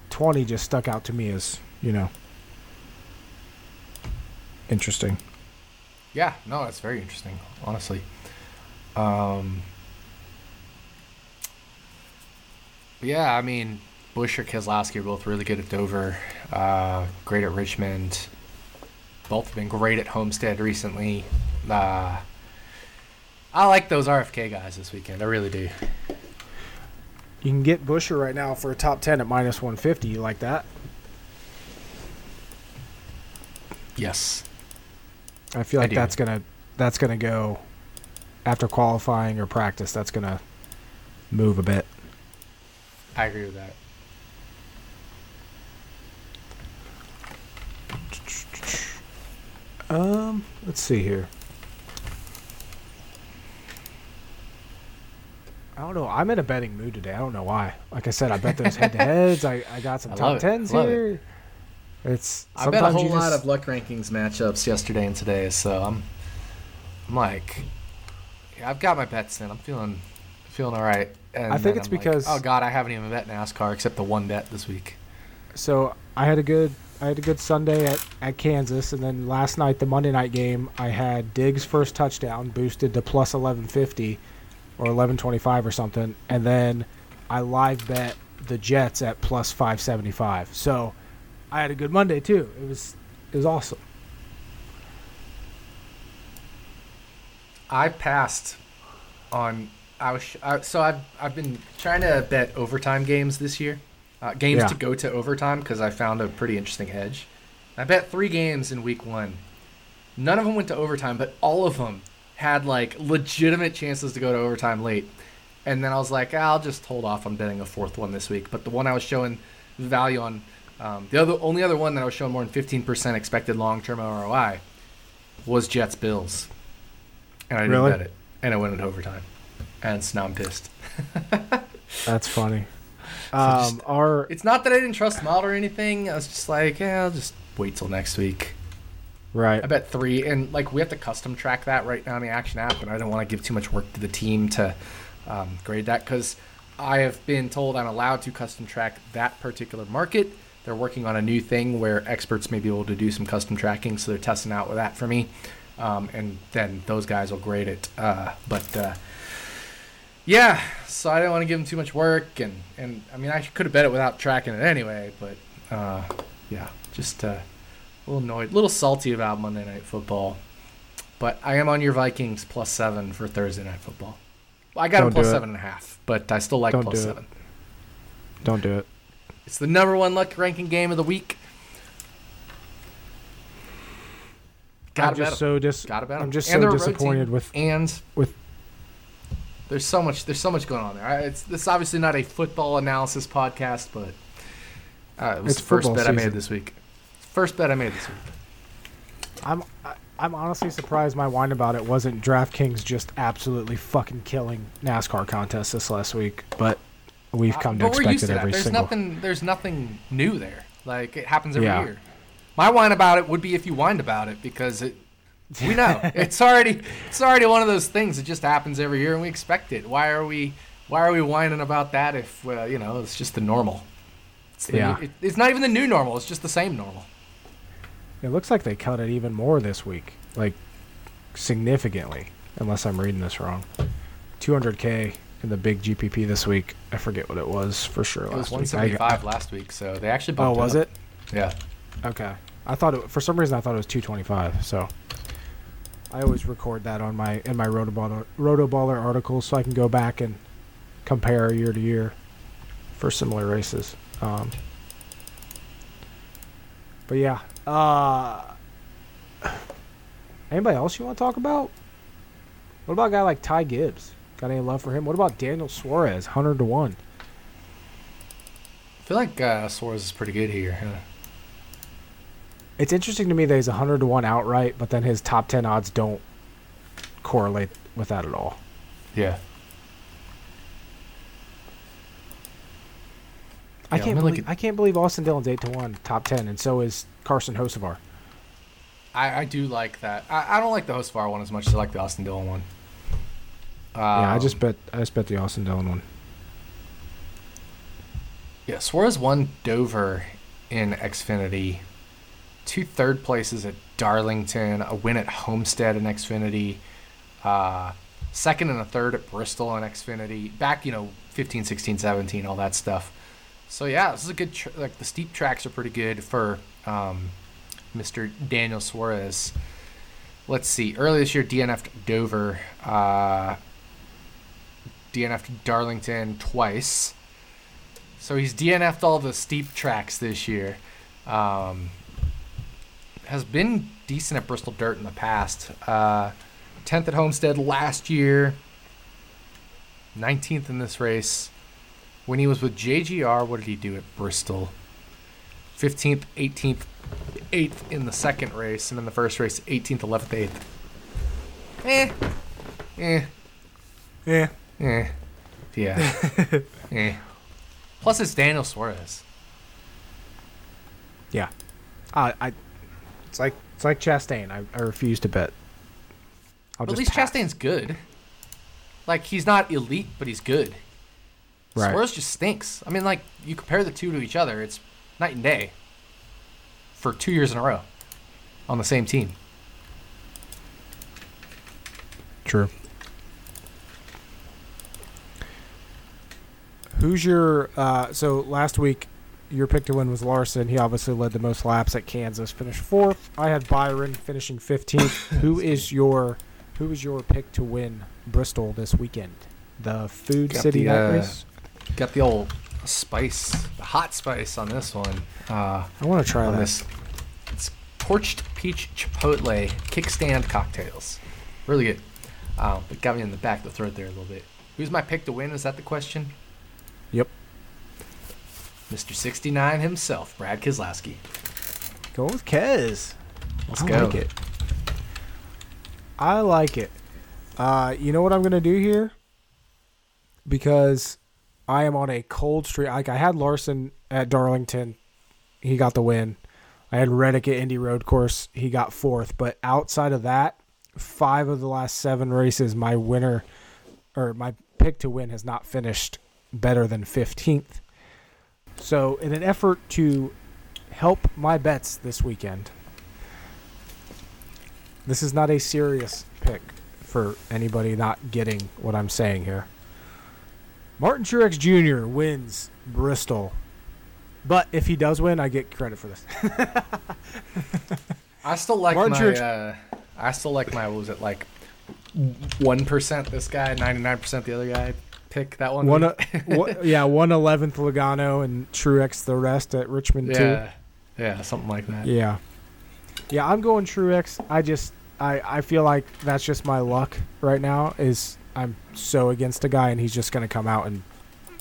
20 just stuck out to me as you know interesting. Yeah, no, that's very interesting, honestly. Um, yeah, I mean, Buescher or Keselowski are both really good at Dover, uh, great at Richmond. Both have been great at Homestead recently. Uh, I like those RFK guys this weekend. I really do. You can get Buescher right now for a top 10 at minus 150. You like that? Yes. I feel like do. that's gonna that's gonna go after qualifying or practice. That's gonna move a bit. I agree with that. Um, let's see here. I don't know. I'm in a betting mood today. I don't know why. Like I said, I bet those head to heads. I, I got some I top it. tens it. here. It's I bet a whole lot just- of luck rankings matchups yesterday and today, so I'm, I'm like, yeah, I've got my bets in. I'm feeling, feeling all right. And I think it's I'm like, oh, because- oh god, I haven't even bet NASCAR except the one bet this week. So I had a good I had a good Sunday at, at Kansas, and then last night the Monday night game I had Diggs' first touchdown boosted to plus eleven fifty or eleven twenty five or something, and then I live bet the Jets at plus five seventy five. So I had a good Monday too. It was it was awesome. I passed on. I was I, so I've I've been trying to bet overtime games this year, uh, games Yeah. to go to overtime because I found a pretty interesting hedge. I bet three games in week one. None of them went to overtime, but all of them had like legitimate chances to go to overtime late. And then I was like, I'll just hold off on betting a fourth one this week. But the one I was showing value on, um, the other only other one that I was showing more than fifteen percent expected long term ROI was Jets Bills, and I didn't Really? bet it, and it went into overtime, and so now I'm pissed. That's funny. just- Um, our It's not that I didn't trust Malt or anything. I was just like, yeah, I'll just wait till next week. right. I bet three, and like we have to custom track that right now in the Action app, and I don't want to give too much work to the team to um, grade that because I have been told I'm allowed to custom track that particular market. They're working on a new thing where experts may be able to do some custom tracking, so they're testing out with that for me, um, and then those guys will grade it. Uh, but uh, yeah, so I didn't want to give him too much work, and and I mean I could have bet it without tracking it anyway, but uh, yeah, just. Uh, a little annoyed, a little salty about Monday Night Football. But I am on your Vikings plus seven for Thursday Night Football. Well, I got Don't them plus it. seven and a half, but I still like Don't plus do it. seven. Don't do it. It's the number one luck ranking game of the week. Gotta I'm just so dis- Gotta bet. I'm just so a disappointed with and with- there's so much there's so much going on there. I, it's this is obviously not a football analysis podcast, but uh, it was It's the first football bet I made this week. First bet I made this week. I'm I, I'm honestly surprised my whine about it wasn't DraftKings just absolutely fucking killing NASCAR contests this last week, but we've Uh, come to but expect it to that. every There's single. nothing. There's nothing new there. Like it happens every Yeah. year. My whine about it would be if you whined about it because it. We know it's already it's already one of those things that just happens every year and we expect it. Why are we why are we whining about that if uh, you know it's just the normal? It's the Yeah. new- it, it's not even the new normal. It's just the same normal. It looks like they cut it even more this week, like significantly, unless I'm reading this wrong. 200k in the big GPP this week. I forget what it was for sure It was last week. Got- 175 last week, so they actually Oh, was up. it? Yeah. Okay. I thought it, for some reason I thought it was 225. So I always record that on my in my Rotoballer Rotoballer articles so I can go back and compare year to year for similar races. Um, but yeah. Uh, anybody else you want to talk about? What about a guy like Ty Gibbs? Got any love for him? What about Daniel Suarez, hundred to one? I feel like uh, Suarez is pretty good here. huh? It's interesting to me that he's 100 to 1 outright, but then his top 10 odds don't correlate with that at all. Yeah. I Yeah, can't let me look believe, at- I can't believe Austin Dillon's 8 to 1 top 10 and so is Carson Hocevar. I, I do like that. I, I don't like the Hocevar one as much as I like the Austin Dillon one. yeah, I just Um, bet I just bet the Austin Dillon one. Yeah, Suarez won Dover in Xfinity, two third places at Darlington, a win at Homestead in Xfinity, uh, second and a third at Bristol in Xfinity, back, you know, 15, 16, 17, all that stuff. So, yeah, this is a good, tr- like, the steep tracks are pretty good for um, Mr. Daniel Suarez. Let's see, earlier this year, DNF'd Dover, uh, DNF'd Darlington twice. So he's DNF'd all the steep tracks this year. Um, has been decent at Bristol Dirt in the past. Uh, 10th at Homestead last year. 19th in this race. When he was with JGR, what did he do at Bristol? 15th, 18th, 8th in the second race, and in the first race, 18th, 11th, 8th. Eh. Eh. Yeah. Eh. Yeah. eh. Plus, it's Daniel Suarez. Yeah. Uh, I, it's like it's like Chastain. I, I refuse to bet. I'll But at least pass. Chastain's good. Like he's not elite, but he's good. Right. Suarez just stinks. I mean, like you compare the two to each other, it's night and day. For two years in a row, on the same team. True. Who's your uh, so last week your pick to win was Larson. He obviously led the most laps at Kansas, finished fourth. I had Byron finishing fifteenth. who is your who is your pick to win Bristol this weekend? The Food Got City the, Night uh, Race. Got the old spice, the hot spice on this one. Uh, I want to try on this. this, it's torched peach chipotle kickstand cocktails. Really good. Um, but got me in the back of the throat there a little bit. Who's my pick to win? Is that the question? Yep. Mr. 69 himself, Brad Keselowski. Go with Kez. Let's I go. like it. I like it. Uh, you know what I'm gonna do here? Because I am on a cold streak. Like I had Larson at Darlington, he got the win. I had Reddick at Indy Road Course, he got fourth. But outside of that, five of the last seven races, my winner or my pick to win has not finished better than 15th. So, in an effort to help my bets this weekend, this is not a serious pick for anybody not getting what I'm saying here. Martin Truex Jr. wins Bristol. But if he does win, I get credit for this. I still like Martin my. Truex- Uh, I still like my. What was it like? One percent this guy, ninety nine percent the other guy. Pick that one. one, uh, one yeah, one eleventh Logano and Truex the rest at Richmond yeah, yeah, something like that. Yeah, yeah, I'm going Truex. I just I I feel like that's just my luck right now. Is I'm so against a guy and he's just gonna come out and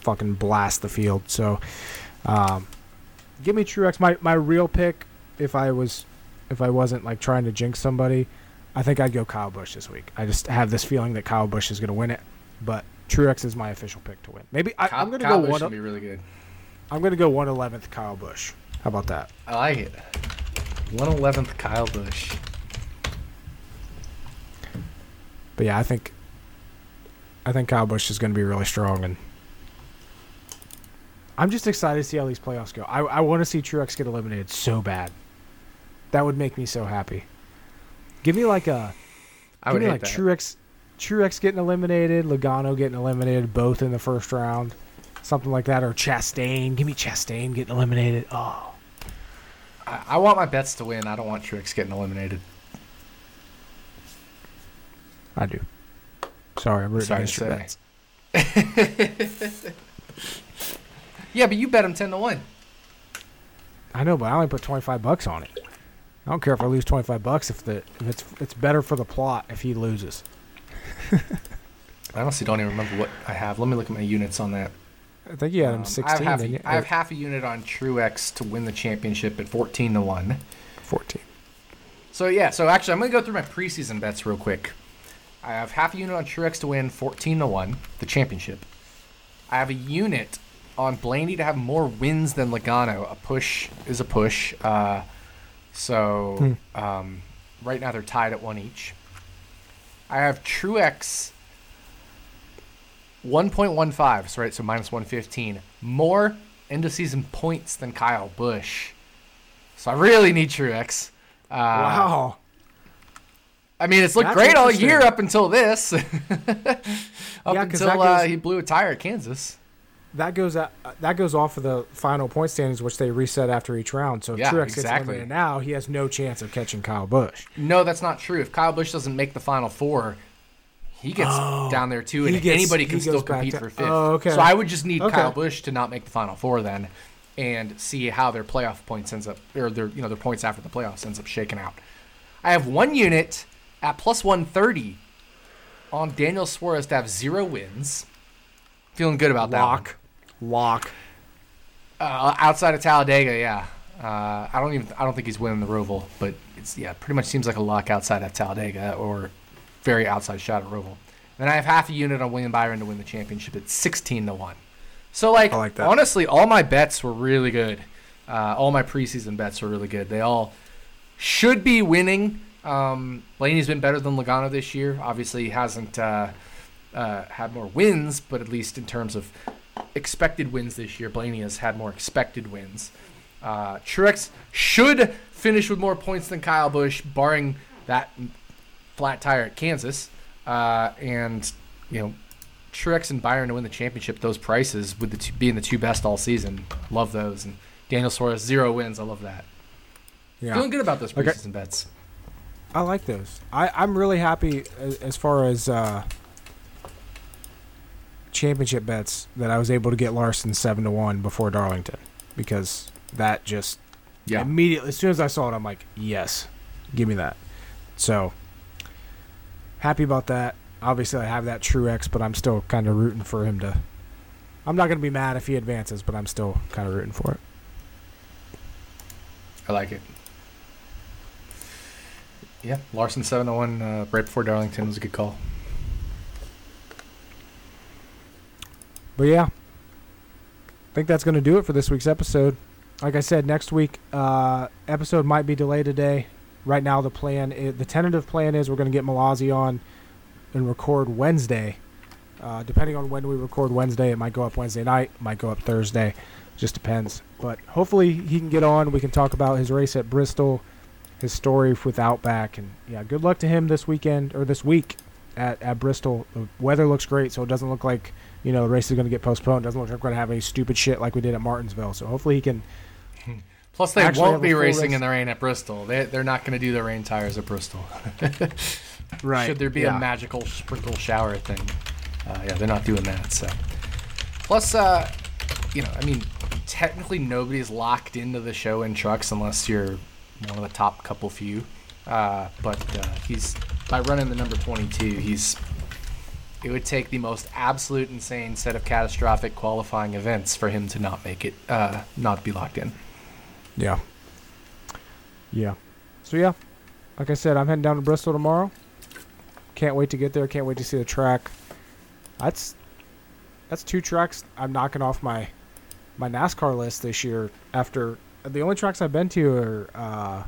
fucking blast the field. So, um, give me Truex. My my real pick, if I was, if I wasn't like trying to jinx somebody, I think I'd go Kyle Busch this week. I just have this feeling that Kyle Busch is gonna win it, but Truex is my official pick to win. Maybe I, Kyle, I'm gonna go Busch one. should be really good. I'm gonna go one eleventh Kyle Busch. How about that? I like it. One eleventh Kyle Busch. But yeah, I think I think Kyle Busch is going to be really strong, and I'm just excited to see how these playoffs go. I I want to see Truex get eliminated so bad. That would make me so happy. Give me like a I give would me like that. Truex Truex getting eliminated, Logano getting eliminated, both in the first round, something like that, or Chastain. Give me Chastain getting eliminated. Oh, I, I want my bets to win. I don't want Truex getting eliminated. I do. Sorry, I'm rooting Sorry against your bets. Yeah, but you bet him ten to one. I know, but I only put twenty five bucks on it. I don't care if I lose twenty five bucks if the if it's it's better for the plot if he loses. I honestly don't even remember what I have. Let me look at my units on that. I think you had him Um, I have, half, didn't a- I have half a unit on Truex to win the championship at fourteen to one. fourteen. So yeah, so actually I'm gonna go through my preseason bets real quick. I have half a unit on Truex to win fourteen to one, the championship. I have a unit on Blaney to have more wins than Logano. A push is a push. Uh, so um, right now they're tied at one each. I have Truex 1.15, so right, so minus 115. More end of season points than Kyle Busch. So I really need Truex. Uh, wow. I mean, it's looked That's great all year up until this. up Yeah, until uh, he blew a tire at Kansas. That goes at, that goes off of the final point standings, which they reset after each round. So if Yeah, Truex gets exactly. eliminated now, he has no chance of catching Kyle Busch. No, that's not true. If Kyle Busch doesn't make the final four, he gets Oh, down there too, and gets- anybody can still compete to- for fifth. Oh, okay. So I would just need Okay. Kyle Busch to not make the final four then, and see how their playoff points ends up, or their you know their points after the playoffs ends up shaking out. I have one unit at plus one thirty on Daniel Suarez to have zero wins. Feeling good about that. one. Lock. Uh, outside of Talladega, yeah. Uh, I don't even. I don't think he's winning the Roval, but it's yeah, pretty much seems like a lock outside of Talladega or very outside shot at Roval. Then I have half a unit on William Byron to win the championship at sixteen to one. So like, I like that. honestly, all my bets were really good. Uh, all my preseason bets were really good. They all should be winning. Um, Blaney's been better than Logano this year. Obviously, he hasn't uh, uh, had more wins, but at least in terms of expected wins this year, Blaney has had more expected wins. Uh, Truex should finish with more points than Kyle Busch, barring that flat tire at Kansas. Uh, and you know, Truex and Byron to win the championship. Those prices with the two, being the two best all season, love those. And Daniel Suarez zero wins. I love that. Yeah. Feeling good about those Okay. preseason bets. I like those. I, I'm really happy as, as far as uh, championship bets that I was able to get Larson seven to one before Darlington because that just Yeah. immediately as soon as I saw it, I'm like, yes, give me that. So happy about that. Obviously, I have that Truex, but I'm still kind of rooting for him to. I'm not going to be mad if he advances, but I'm still kind of rooting for it. I like it. Yeah, Larson seven to one uh, right before Darlington was a good call. But yeah, I think that's going to do it for this week's episode. Like I said, next week uh, episode might be delayed today. Right now, the plan, i the tentative plan is we're going to get Mallozzi on and record Wednesday. Uh, depending on when we record Wednesday, it might go up Wednesday night, might go up Thursday, just depends. But hopefully he can get on. We can talk about his race at Bristol, his story with Outback, and yeah, good luck to him this weekend or this week at at Bristol. The weather looks great, so it doesn't look like you know the race is going to get postponed. Doesn't look like we're going to have any stupid shit like we did at Martinsville. So hopefully he can. Plus, they won't be racing race. in the rain at Bristol. They, they're not going to do the rain tires at Bristol. Right. Should there be yeah. a magical sprinkle shower thing? Uh, yeah, they're not doing that. So, plus, uh, you know, I mean, technically nobody's locked into the show in trucks unless you're one of the top couple few. Uh, but uh, he's by running the number 22, he's. It would take the most absolute insane set of catastrophic qualifying events for him to not make it, uh, not be locked in. Yeah. Yeah. So yeah, like I said, I'm heading down to Bristol tomorrow. Can't wait to get there. Can't wait to see the track. That's that's two tracks I'm knocking off my my NASCAR list this year. After the only tracks I've been to are uh,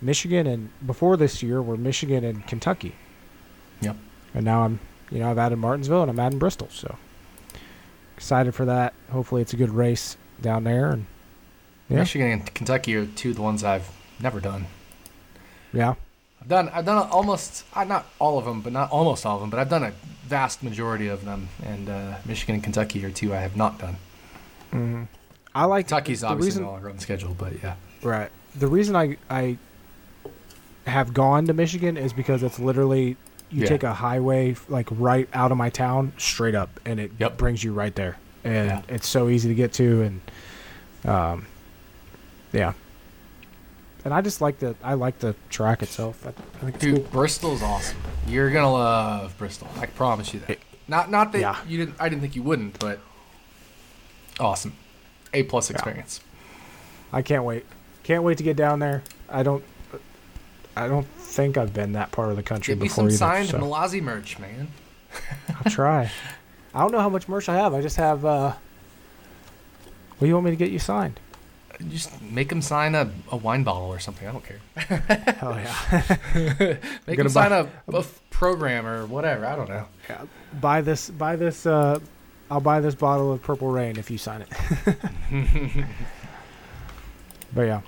Michigan and before this year were Michigan and Kentucky. Yep. And now I'm you know I've added Martinsville and I'm adding Bristol. So excited for that. Hopefully it's a good race down there and yeah Michigan and Kentucky are two of the ones I've never done. yeah. I've done I've done almost uh, not all of them, but not almost all of them, but I've done a vast majority of them. And uh, Michigan and Kentucky are two I have not done. hmm I like Kentucky's the obviously reason, no longer on the schedule, but yeah, right. The reason I I have gone to Michigan is because it's literally you Yeah. take a highway like right out of my town straight up, and it Yep. brings you right there, and Yeah. it's so easy to get to, and um, yeah. And I just like the I like the track itself. I, I think dude, cool. Bristol's awesome. You're gonna love Bristol. I promise you that. Not not that Yeah. you didn't. I didn't think you wouldn't, but awesome. A plus Yeah. experience. I can't wait. Can't wait to get down there. I don't. I don't think I've been that part of the country me before some either. signed so. Mallozzi merch, man. I'll try. I don't know how much merch I have. I just have. uh What do you want me to get you signed? Just make him sign a, a wine bottle or something. I don't care. Hell yeah! Make him sign a, a program or whatever. I don't know. yeah. Buy this. Buy this. uh I'll buy this bottle of Purple Rain if you sign it. but yeah.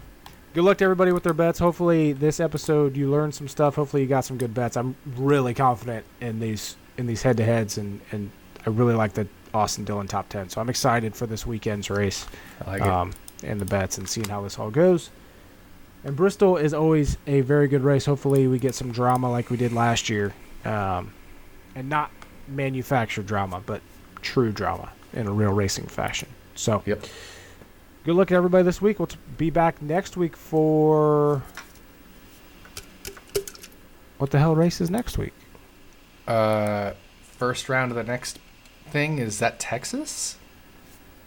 Good luck to everybody with their bets. Hopefully, this episode you learned some stuff. Hopefully, you got some good bets. I'm really confident in these in these head to heads, and and I really like the Austin Dillon top ten. So I'm excited for this weekend's race. I like um, and the bets and seeing how this all goes. And Bristol is always a very good race. Hopefully, we get some drama like we did last year, um, and not manufactured drama, but true drama in a real racing fashion. So, Yep. Good luck to everybody this week. We'll t- be back next week for what the hell race is next week? Uh, first round of the next thing is that Texas?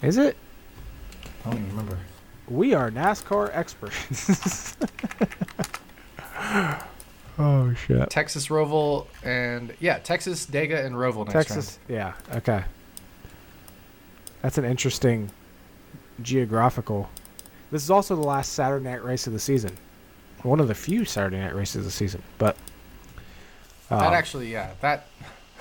Is it? I don't even remember. We are NASCAR experts. oh shit. Texas Roval and yeah, Texas Dega and Roval next Texas. Yeah. Okay. That's an interesting geographical. This is also the last Saturday night race of the season. One of the few Saturday night races of the season. But that um, actually, yeah, that.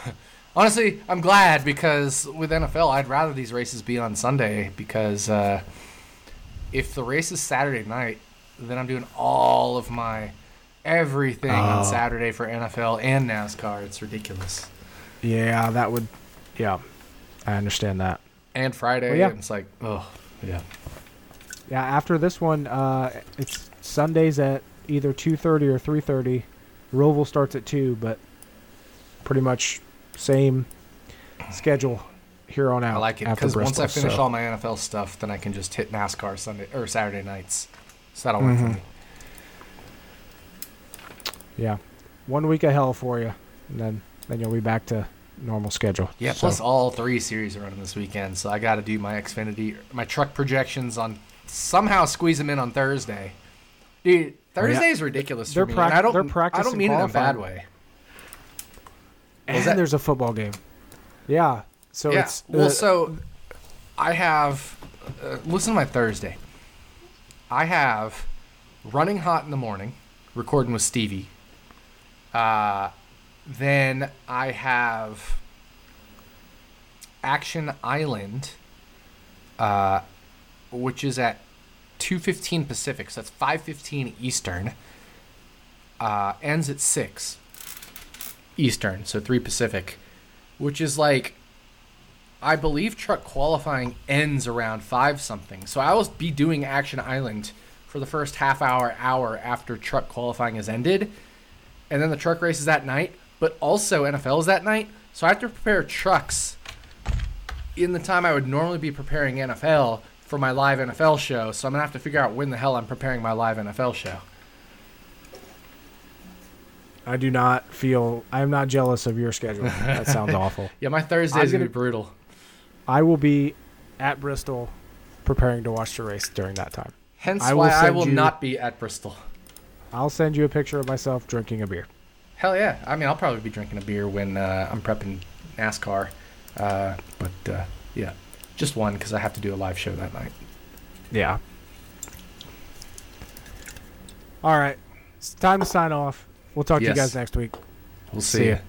Honestly, I'm glad because with NFL, I'd rather these races be on Sunday because uh, if the race is Saturday night, then I'm doing all of my everything on Oh. Saturday for NFL and NASCAR. It's ridiculous. yeah, that would. Yeah, I understand that. And Friday, Well, yeah. and it's like, oh, yeah. Yeah, after this one, uh, it's Sundays at either two thirty or three thirty. Roval starts at two, but pretty much same schedule here on out. I like it because once I finish so- all my NFL stuff, then I can just hit NASCAR Sunday or Saturday nights. So that'll work for Mhm. me. yeah, one week of hell for you, and then then you'll be back to normal schedule. Yeah, So- plus all three series are running this weekend, so I got to do my Xfinity, my truck projections on somehow squeeze them in on Thursday. Dude, Thursday is ridiculous They're for me. prac- I don't, they're I don't mean it in a bad way. and Was that- there's a football game. Yeah, so yeah. it's well, uh, so I have. Uh, listen to my Thursday. I have running hot in the morning, recording with Stevie. Uh, then I have Action Island, uh, which is at two fifteen Pacific. So that's five fifteen Eastern. Uh, ends at six Eastern, so three Pacific, which is like I believe truck qualifying ends around five something. So I will be doing Action Island for the first half hour, hour after truck qualifying has ended. And then the truck race is that night, but also NFL is that night. So I have to prepare trucks in the time I would normally be preparing NFL for my live NFL show. So I'm going to have to figure out when the hell I'm preparing my live NFL show. I do not feel I'm not jealous of your schedule. that sounds awful. Yeah, my Thursday is going to gonna- be brutal. I will be at Bristol preparing to watch the race during that time. Hence I will why I will you- not be at Bristol. I'll send you a picture of myself drinking a beer. Hell yeah! I mean, I'll probably be drinking a beer when uh, I'm prepping NASCAR, uh, but uh, yeah, just one because I have to do a live show that night. Yeah. All right. It's time to sign off. We'll talk to you guys next week. We'll See see, ya. you.